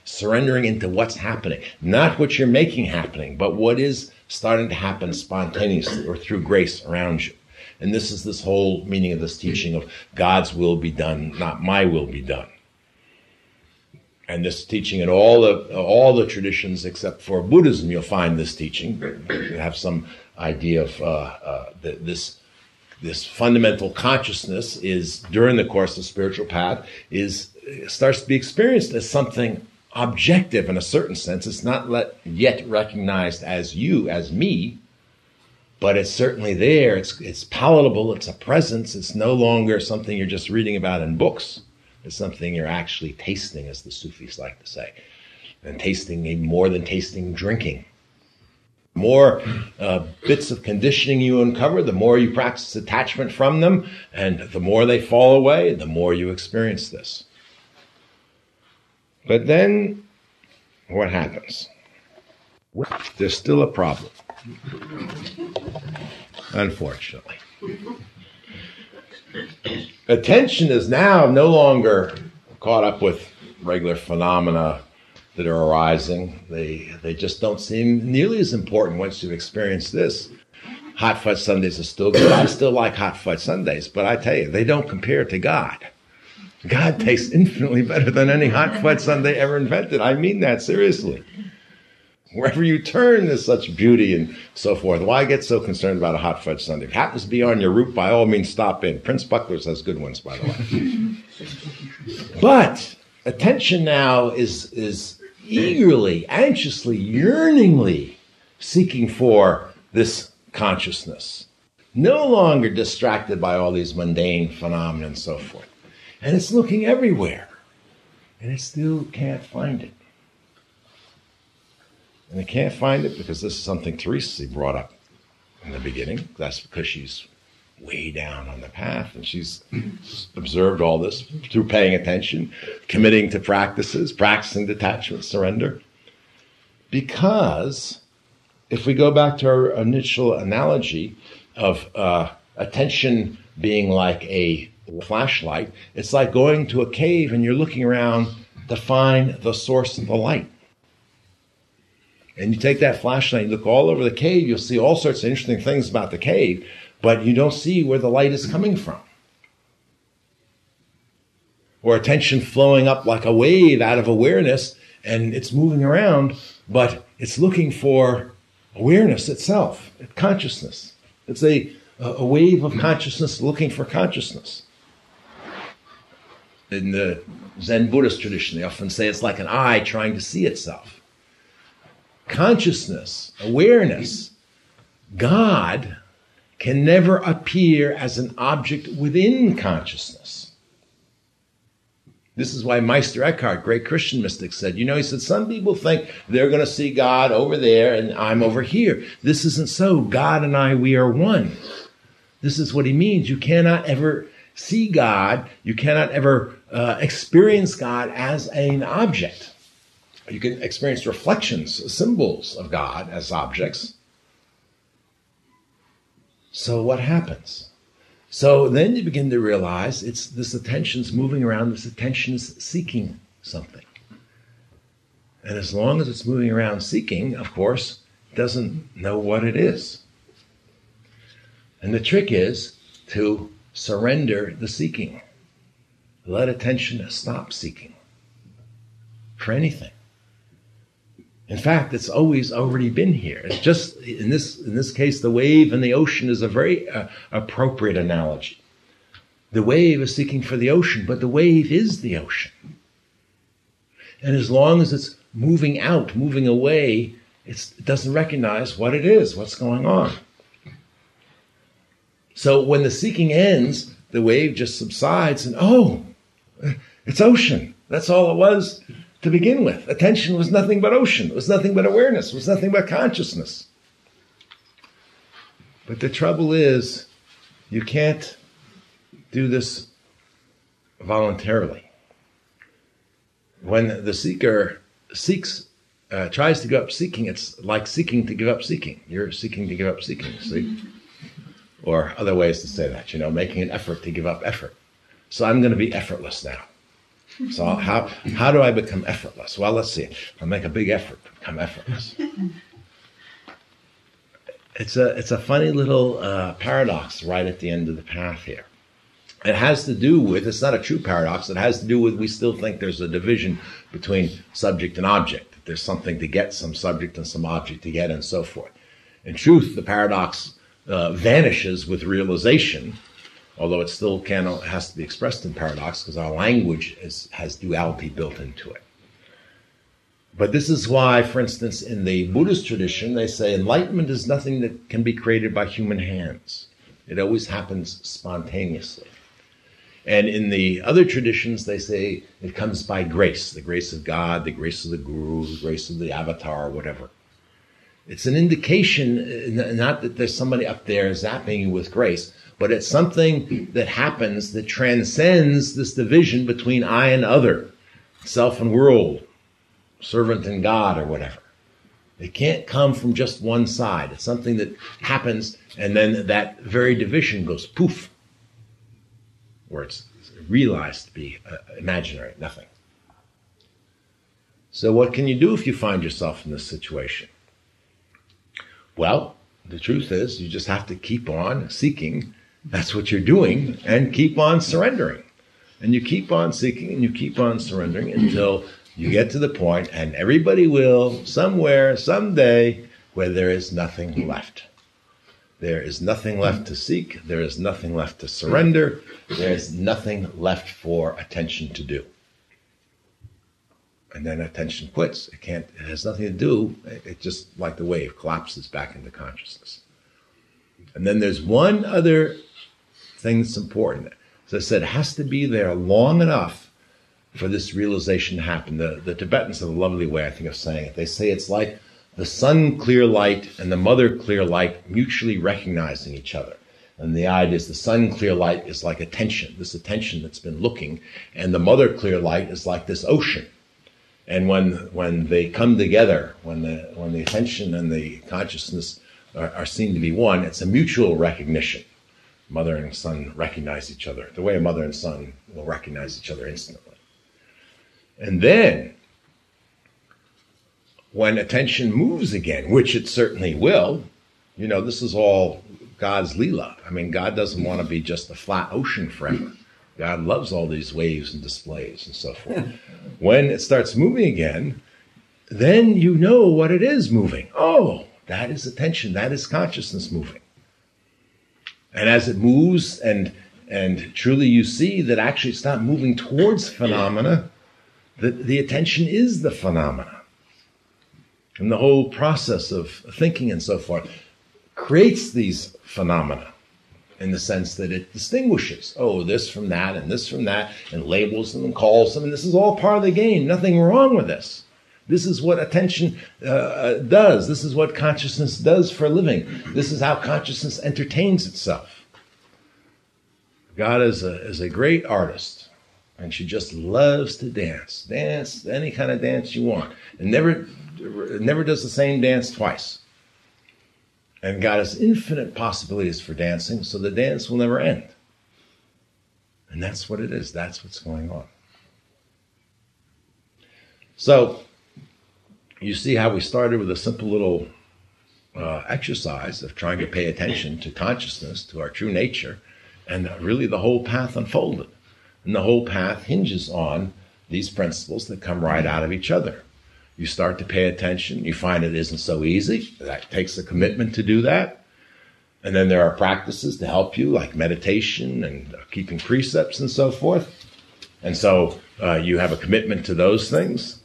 Surrendering into what's happening. Not what you're making happening, but what is starting to happen spontaneously or through grace around you. And this is this whole meaning of this teaching of God's will be done, not my will be done. And this teaching in all the all the traditions except for Buddhism, you'll find this teaching. You have some idea of uh, uh, this this fundamental consciousness is during the course of spiritual path is starts to be experienced as something objective in a certain sense. It's not let, yet recognized as you, as me, but it's certainly there. It's, it's palatable. It's a presence. It's no longer something you're just reading about in books. It's something you're actually tasting, as the Sufis like to say. And tasting more than tasting drinking. More uh, bits of conditioning you uncover, the more you practice attachment from them, and the more they fall away, the more you experience this. But then, what happens? There's still a problem unfortunately. Attention is now no longer caught up with regular phenomena that are arising. They, they just don't seem nearly as important once you've experienced this. Hot fudge sundaes are still good. I still like hot fudge sundaes, but I tell you, they don't compare to God. God tastes infinitely better than any hot fudge sundae ever invented. I mean that seriously. Wherever you turn, there's such beauty and so forth. Why get so concerned about a hot fudge sundae? If it happens to be on your route, by all means, stop in. Prince Puckler's has good ones, by the way. but attention now is is eagerly, anxiously, yearningly seeking for this consciousness. No longer distracted by all these mundane phenomena and so forth. And it's looking everywhere. And it still can't find it. And they can't find it because this is something Teresa brought up in the beginning. That's because she's way down on the path and she's observed all this through paying attention, committing to practices, practicing detachment, surrender. Because if we go back to our initial analogy of uh, attention being like a flashlight, it's like going to a cave and you're looking around to find the source of the light and you take that flashlight, you look all over the cave, you'll see all sorts of interesting things about the cave, but you don't see where the light is coming from. Or attention flowing up like a wave out of awareness, and it's moving around, but it's looking for awareness itself, consciousness. It's a, a wave of consciousness looking for consciousness. In the Zen Buddhist tradition, they often say it's like an eye trying to see itself consciousness, awareness, God can never appear as an object within consciousness. This is why Meister Eckhart, great Christian mystic, said, you know, he said, some people think they're going to see God over there and I'm over here. This isn't so. God and I, we are one. This is what he means. You cannot ever see God. You cannot ever uh, experience God as an object. You can experience reflections, symbols of God as objects. So what happens? So then you begin to realize it's this attention's moving around, this attention is seeking something. And as long as it's moving around seeking, of course, it doesn't know what it is. And the trick is to surrender the seeking. Let attention stop seeking for anything. In fact, it's always already been here. It's just in this in this case, the wave and the ocean is a very uh, appropriate analogy. The wave is seeking for the ocean, but the wave is the ocean. And as long as it's moving out, moving away, it doesn't recognize what it is, what's going on. So when the seeking ends, the wave just subsides, and oh, it's ocean. That's all it was to begin with. Attention was nothing but ocean, it was nothing but awareness, it was nothing but consciousness. But the trouble is, you can't do this voluntarily. When the seeker seeks, uh, tries to give up seeking, it's like seeking to give up seeking. You're seeking to give up seeking, see? Or other ways to say that, you know, making an effort to give up effort. So I'm going to be effortless now. So how how do I become effortless? Well, let's see. I'll make a big effort to become effortless. It's a it's a funny little uh, paradox right at the end of the path here. It has to do with it's not a true paradox. It has to do with we still think there's a division between subject and object. There's something to get, some subject and some object to get, and so forth. In truth, the paradox uh, vanishes with realization although it still can has to be expressed in paradox because our language is, has duality built into it. But this is why, for instance, in the Buddhist tradition, they say enlightenment is nothing that can be created by human hands. It always happens spontaneously. And in the other traditions, they say it comes by grace the grace of God, the grace of the Guru, the grace of the Avatar, whatever. It's an indication, not that there's somebody up there zapping you with grace, but it's something that happens that transcends this division between I and other, self and world, servant and God, or whatever. It can't come from just one side. It's something that happens, and then that very division goes poof, where it's realized to be uh, imaginary, nothing. So, what can you do if you find yourself in this situation? Well, the truth is, you just have to keep on seeking that's what you're doing, and keep on surrendering. And you keep on seeking and you keep on surrendering until you get to the point, and everybody will, somewhere, someday, where there is nothing left. There is nothing left to seek. There is nothing left to surrender. There is nothing left for attention to do. And then attention quits. It can't, it has nothing to do. It just, like the wave, collapses back into consciousness. And then there's one other thing that's important. As I said, it has to be there long enough for this realization to happen. The, the Tibetans have a lovely way, I think, of saying it. They say it's like the son clear light and the mother clear light mutually recognizing each other. And the idea is the son clear light is like attention, this attention that's been looking, and the mother clear light is like this ocean. And when when they come together, when the when the attention and the consciousness are, are seen to be one, it's a mutual recognition mother and son recognize each other, the way a mother and son will recognize each other instantly. And then, when attention moves again, which it certainly will, you know, this is all God's Leela. I mean, God doesn't want to be just a flat ocean forever. God loves all these waves and displays and so forth. when it starts moving again, then you know what it is moving. Oh, that is attention, that is consciousness moving. And as it moves and and truly you see that actually it's not moving towards phenomena, that the attention is the phenomena. And the whole process of thinking and so forth creates these phenomena in the sense that it distinguishes, oh, this from that and this from that, and labels them and calls them, and this is all part of the game. Nothing wrong with this. This is what attention uh, uh, does. This is what consciousness does for a living. This is how consciousness entertains itself. God is a, is a great artist, and she just loves to dance. Dance any kind of dance you want, and never, never does the same dance twice. And God has infinite possibilities for dancing, so the dance will never end. And that's what it is. That's what's going on. So, you see how we started with a simple little uh, exercise of trying to pay attention to consciousness, to our true nature, and really the whole path unfolded. And the whole path hinges on these principles that come right out of each other. You start to pay attention, you find it isn't so easy. That takes a commitment to do that. And then there are practices to help you, like meditation and keeping precepts and so forth. And so uh, you have a commitment to those things.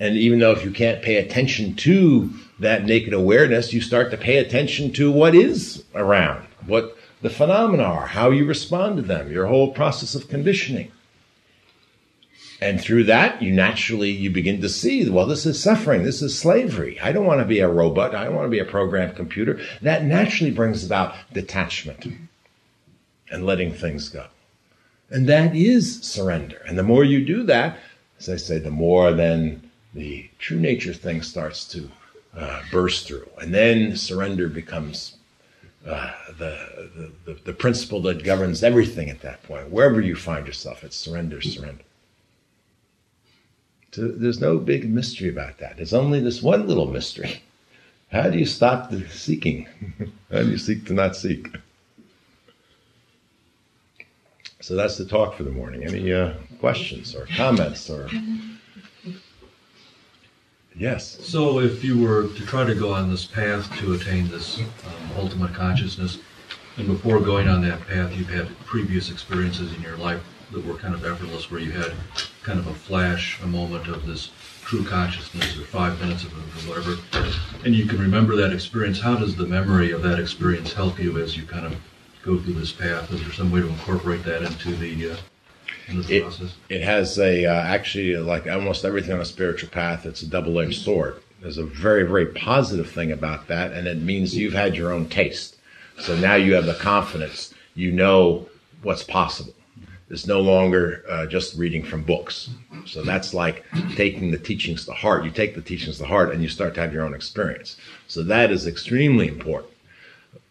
And even though if you can't pay attention to that naked awareness, you start to pay attention to what is around, what the phenomena are, how you respond to them, your whole process of conditioning. And through that, you naturally you begin to see, well, this is suffering, this is slavery. I don't want to be a robot, I don't want to be a programmed computer. That naturally brings about detachment and letting things go. And that is surrender. And the more you do that, as I say, the more then the true nature thing starts to uh, burst through. And then surrender becomes uh, the, the, the, principle that governs everything at that point. Wherever you find yourself, it's surrender, surrender. So there's no big mystery about that. There's only this one little mystery. How do you stop the seeking? How do you seek to not seek? So that's the talk for the morning. Any uh, questions or comments or yes? So, if you were to try to go on this path to attain this um, ultimate consciousness, and before going on that path, you've had previous experiences in your life that were kind of effortless, where you had kind of a flash, a moment of this true consciousness, or five minutes of it, or whatever, and you can remember that experience. How does the memory of that experience help you as you kind of go through this path? Is there some way to incorporate that into the uh, into the It, it has a uh, actually like almost everything on a spiritual path. It's a double-edged sword. There's a very very positive thing about that, and it means you've had your own taste. So now you have the confidence. You know what's possible. It's no longer uh, just reading from books. So that's like taking the teachings to heart. You take the teachings to heart, and you start to have your own experience. So that is extremely important.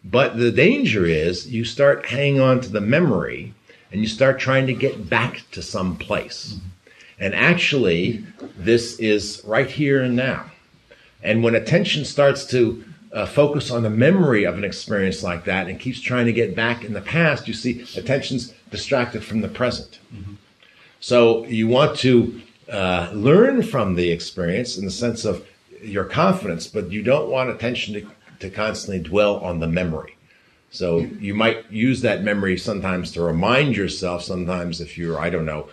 But the danger is you start hanging on to the memory and you start trying to get back to some place. And actually, this is right here and now. And when attention starts to uh, focus on the memory of an experience like that and keeps trying to get back in the past, you see attention's distracted from the present. So you want to uh, learn from the experience in the sense of your confidence, but you don't want attention to, to constantly dwell on the memory. So you might use that memory sometimes to remind yourself. Sometimes, if you're, I don't know,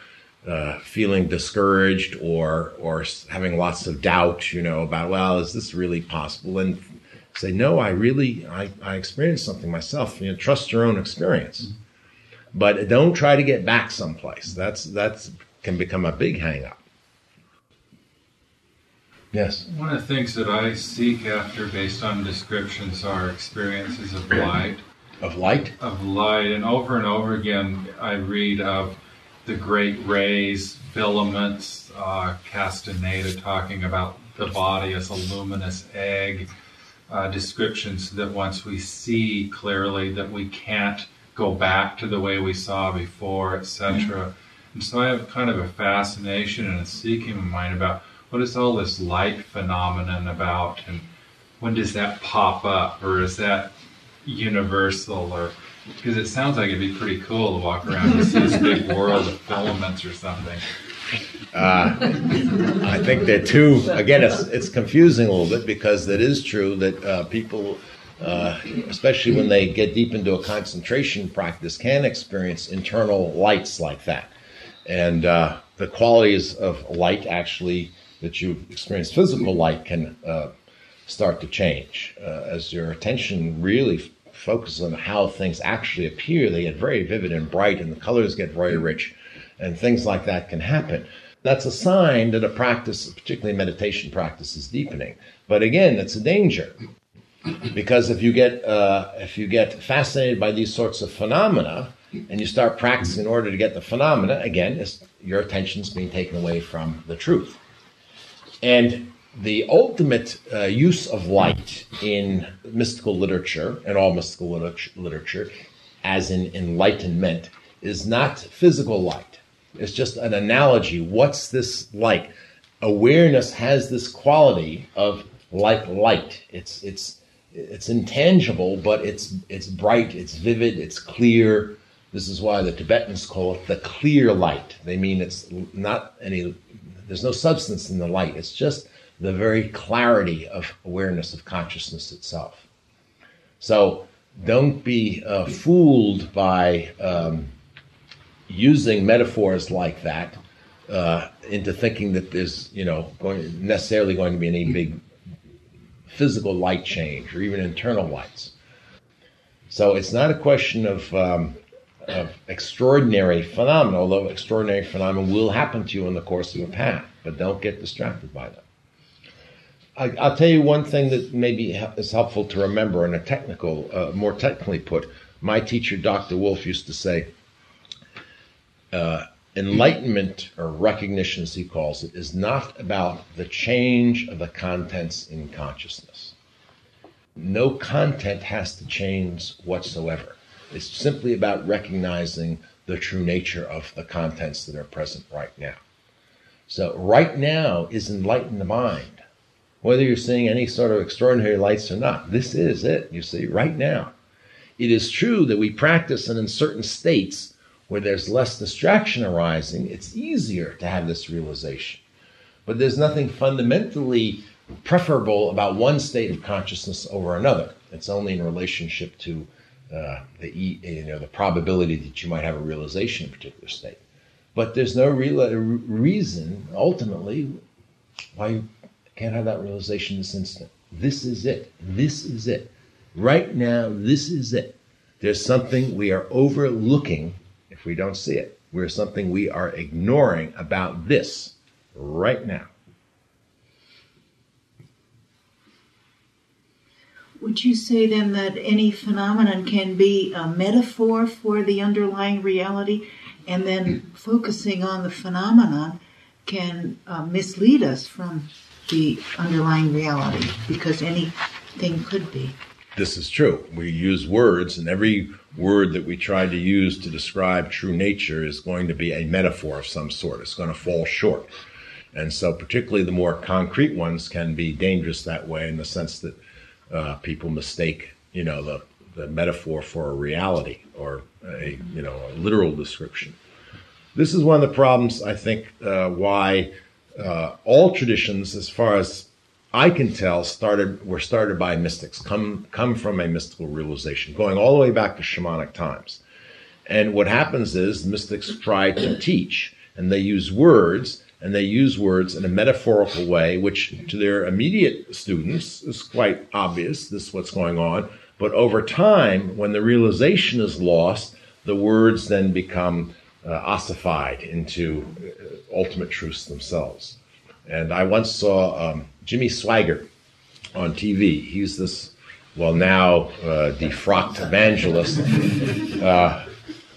uh, feeling discouraged or or having lots of doubt, you know, about well, is this really possible? And say, no, I really, I, I experienced something myself. You know, trust your own experience, but don't try to get back someplace. That's that's can become a big hang up. Yes. One of the things that I seek after based on descriptions are experiences of light. Of light. Of light. And over and over again, I read of the great rays, filaments, uh, Castaneda talking about the body as a luminous egg, uh, descriptions that once we see clearly that we can't go back to the way we saw before, etc. And so I have kind of a fascination and a seeking in mind about what is all this light phenomenon about and when does that pop up or is that universal or because it sounds like it'd be pretty cool to walk around and see this big world of filaments or something. Uh, I think that too. Again, it's it's confusing a little bit because it is true that uh, people, uh, especially when they get deep into a concentration practice, can experience internal lights like that, and uh, the qualities of light actually that you experience physical light can uh, start to change uh, as your attention really focuses on how things actually appear. They get very vivid and bright, and the colors get very rich, and things like that can happen. That's a sign that a practice, particularly meditation practice, is deepening. But again, it's a danger because if you get uh, if you get fascinated by these sorts of phenomena and you start practicing in order to get the phenomena, again, your attention's being taken away from the truth. And the ultimate uh, use of light in mystical literature and all mystical literature, as in enlightenment, is not physical light. It's just an analogy. What's this like? Awareness has this quality of like light. It's it's it's intangible, but it's it's bright, it's vivid, it's clear. This is why the Tibetans call it the clear light. They mean it's not any. There's no substance in the light. It's just the very clarity of awareness of consciousness itself. So don't be uh, fooled by um, using metaphors like that uh, into thinking that there's, you know, going necessarily going to be any big physical light change or even internal lights. So it's not a question of, um, of extraordinary phenomena, although extraordinary phenomena will happen to you in the course of a path, but don't get distracted by them. I, I'll tell you one thing that maybe is helpful to remember in a technical, uh, more technically put. My teacher, Dr. Wolf, used to say, uh, enlightenment or recognition, as he calls it, is not about the change of the contents in consciousness. No content has to change whatsoever. It's simply about recognizing the true nature of the contents that are present right now. So, right now is enlightened mind. Whether you're seeing any sort of extraordinary lights or not, this is it, you see, right now. It is true that we practice, and in certain states where there's less distraction arising, it's easier to have this realization. But there's nothing fundamentally preferable about one state of consciousness over another. It's only in relationship to uh, the you know the probability that you might have a realization in a particular state. But there's no real uh, reason ultimately why you can't have that realization this instant. This is it. This is it. Right now, this is it. There's something we are overlooking if we don't see it. There's something we are ignoring about this right now. Would you say then that any phenomenon can be a metaphor for the underlying reality, and then focusing on the phenomenon can uh, mislead us from the underlying reality because anything could be? This is true. We use words, and every word that we try to use to describe true nature is going to be a metaphor of some sort. It's going to fall short. And so, particularly the more concrete ones can be dangerous that way in the sense that uh, people mistake, you know, the, the metaphor for a reality or a, you know, a literal description. This is one of the problems, I think, uh, why uh, all traditions, as far as I can tell, started were started by mystics, come come from a mystical realization, going all the way back to shamanic times. And what happens is mystics try to teach, and they use words, and they use words in a metaphorical way, which to their immediate students is quite obvious. This is what's going on. But over time, when the realization is lost, the words then become uh, ossified into uh, ultimate truths themselves. And I once saw um, Jimmy Swaggart on TV. He's this, well, now uh, defrocked evangelist.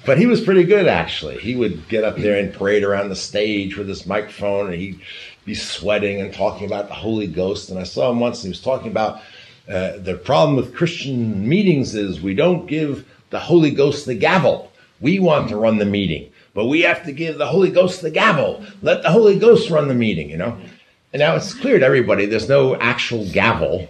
But he was pretty good, actually. He would get up there and parade around the stage with his microphone, and he'd be sweating and talking about the Holy Ghost. And I saw him once, and he was talking about uh, the problem with Christian meetings is we don't give the Holy Ghost the gavel. We want to run the meeting, but we have to give the Holy Ghost the gavel. Let the Holy Ghost run the meeting, you know? And now it's clear to everybody there's no actual gavel,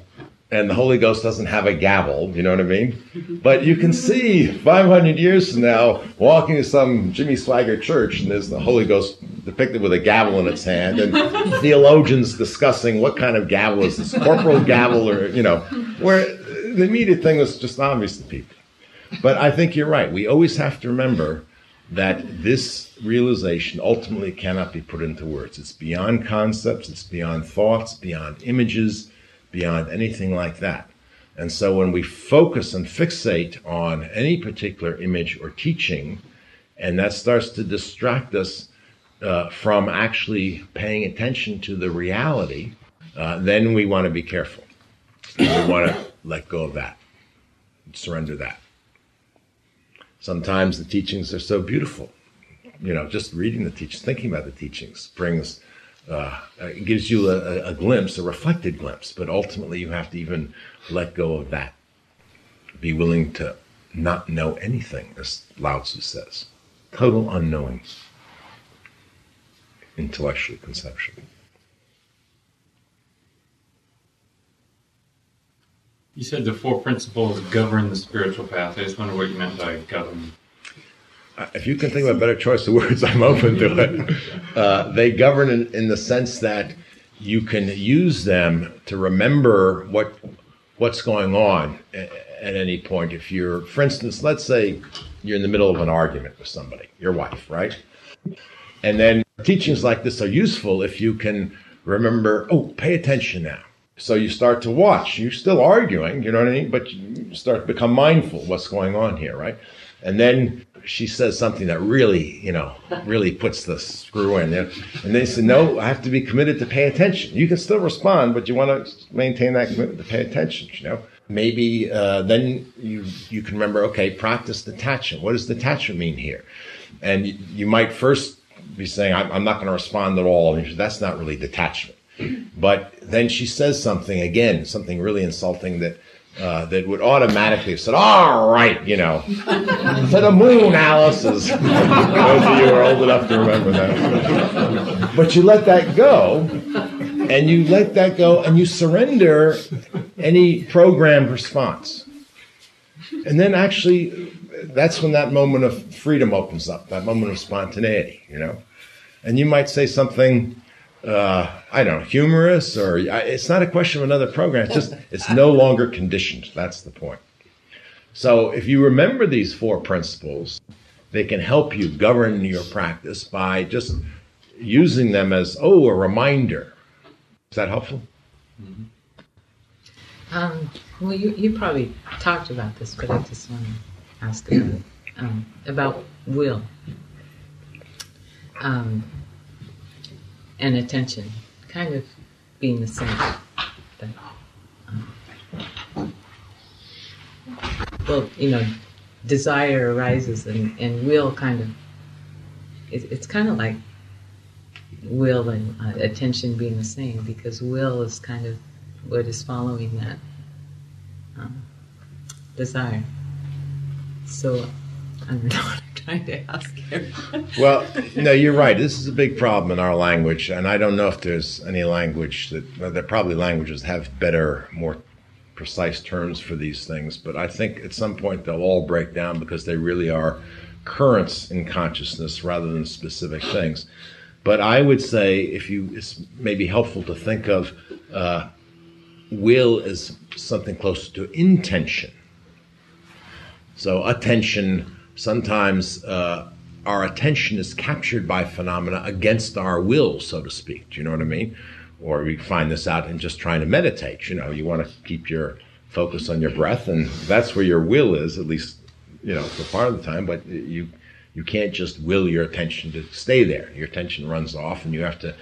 and the Holy Ghost doesn't have a gavel, you know what I mean? But you can see 500 years from now walking to some Jimmy Swaggart church, and there's the Holy Ghost depicted with a gavel in its hand, and theologians discussing what kind of gavel is this, corporal gavel, or, you know, where the immediate thing was just obvious to people. But I think you're right. We always have to remember that this realization ultimately cannot be put into words. It's beyond concepts, it's beyond thoughts, beyond images, beyond anything like that. And so when we focus and fixate on any particular image or teaching, and that starts to distract us uh, from actually paying attention to the reality, uh, then we want to be careful. we want to let go of that, surrender that. Sometimes the teachings are so beautiful. You know, just reading the teachings, thinking about the teachings brings, uh, it gives you a, a glimpse, a reflected glimpse, but ultimately you have to even let go of that. Be willing to not know anything, as Lao Tzu says. Total unknowing, intellectually, conceptually. You said the four principles govern the spiritual path. I just wonder what you meant by govern. If you can think of a better choice of words, I'm open to it. Uh, they govern in, in, the sense that you can use them to remember what what's going on at, at any point. If you're, for instance, let's say you're in the middle of an argument with somebody, your wife, right? And then teachings like this are useful if you can remember, oh, pay attention now. So you start to watch. You're still arguing, you know what I mean? But you start to become mindful what's going on here, right? And then she says something that really, you know, really puts the screw in there. And they said, no, I have to be committed to pay attention. You can still respond, but you want to maintain that commitment to pay attention, you know? Maybe uh, then you, you can remember, okay, practice detachment. What does detachment mean here? And you, you might first be saying, I'm, I'm not going to respond at all. And that's not really detachment. But then she says something again, something really insulting that uh, that would automatically have said, "All right, you know, to the moon, Alice." Those of you are old enough to remember that. But you let that go, and you let that go, and you surrender any programmed response. And then actually, that's when that moment of freedom opens up, that moment of spontaneity, you know. And you might say something uh, I don't know, humorous, or it's not a question of another program. It's just it's no longer conditioned. That's the point. So if you remember these four principles, they can help you govern your practice by just using them as oh a reminder. Is that helpful? Mm-hmm. Um, well, you, you probably talked about this, but I just want to ask about. Um, about will. Um, and attention kind of being the same. But, um, well, you know, desire arises and, and will kind of, it, it's kind of like will and uh, attention being the same because will is kind of what is following that um, desire. So I don't know trying to ask him. well, no, you're right. This is a big problem in our language, and I don't know if there's any language that well, there probably languages have better, more precise terms for these things. But I think at some point they'll all break down because they really are currents in consciousness rather than specific things. But I would say if you, it's maybe helpful to think of uh, will as something closer to intention. So attention sometimes uh, our attention is captured by phenomena against our will, so to speak. Do you know what I mean? Or we find this out in just trying to meditate. You know, you want to keep your focus on your breath, and that's where your will is, at least, you know, for part of the time. But you you can't just will your attention to stay there. Your attention runs off, and you have to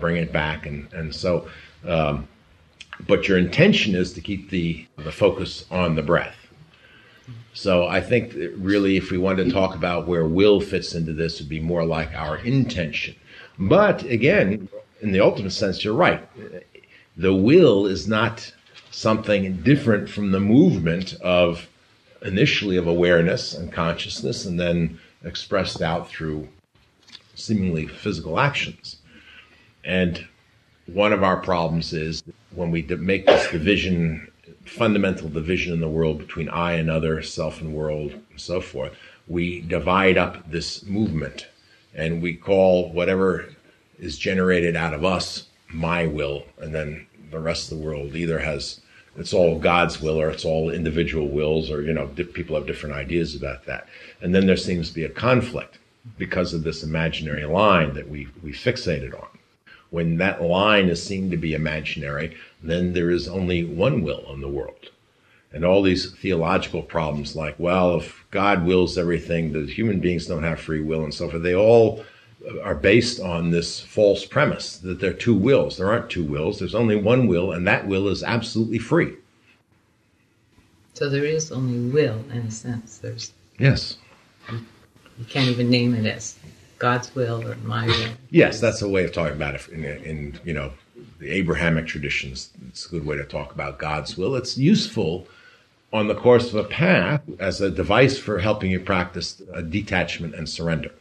bring it back. And and so, um, but your intention is to keep the the focus on the breath. So I think really, if we wanted to talk about where will fits into this, would be more like our intention. But again, in the ultimate sense, you're right. The will is not something different from the movement of initially of awareness and consciousness, and then expressed out through seemingly physical actions. And one of our problems is when we make this division fundamental division in the world between I and other, self and world, and so forth, we divide up this movement and we call whatever is generated out of us my will, and then the rest of the world either has it's all God's will or it's all individual wills, or you know, people have different ideas about that. And then there seems to be a conflict because of this imaginary line that we we fixated on. When that line is seen to be imaginary, then there is only one will in the world. And all these theological problems, like, well, if God wills everything, the human beings don't have free will and so forth, they all are based on this false premise that there are two wills. There aren't two wills, there's only one will, and that will is absolutely free. So there is only will in a sense. There's Yes. You can't even name it as God's will or my will. Yes, that's a way of talking about it in, in you know the Abrahamic traditions. It's a good way to talk about God's will. It's useful on the course of a path as a device for helping you practice detachment and surrender.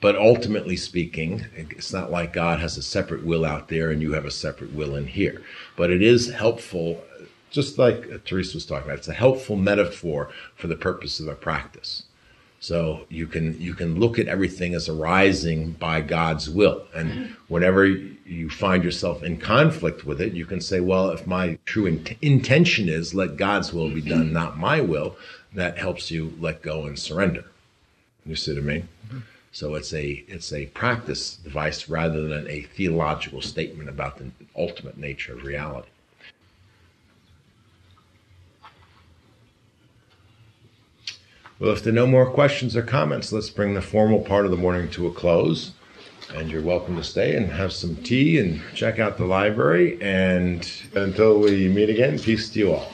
But ultimately speaking, it's not like God has a separate will out there and you have a separate will in here. But it is helpful, just like Teresa was talking about, it's a helpful metaphor for the purpose of a practice. So you can you can look at everything as arising by God's will, and whenever you find yourself in conflict with it, you can say, "Well, if my true in- intention is let God's will be done, not my will," that helps you let go and surrender. You see what I mean? Mm-hmm. So it's a it's a practice device rather than a theological statement about the ultimate nature of reality. Well, if there are no more questions or comments, let's bring the formal part of the morning to a close. And you're welcome to stay and have some tea and check out the library. And until we meet again, peace to you all.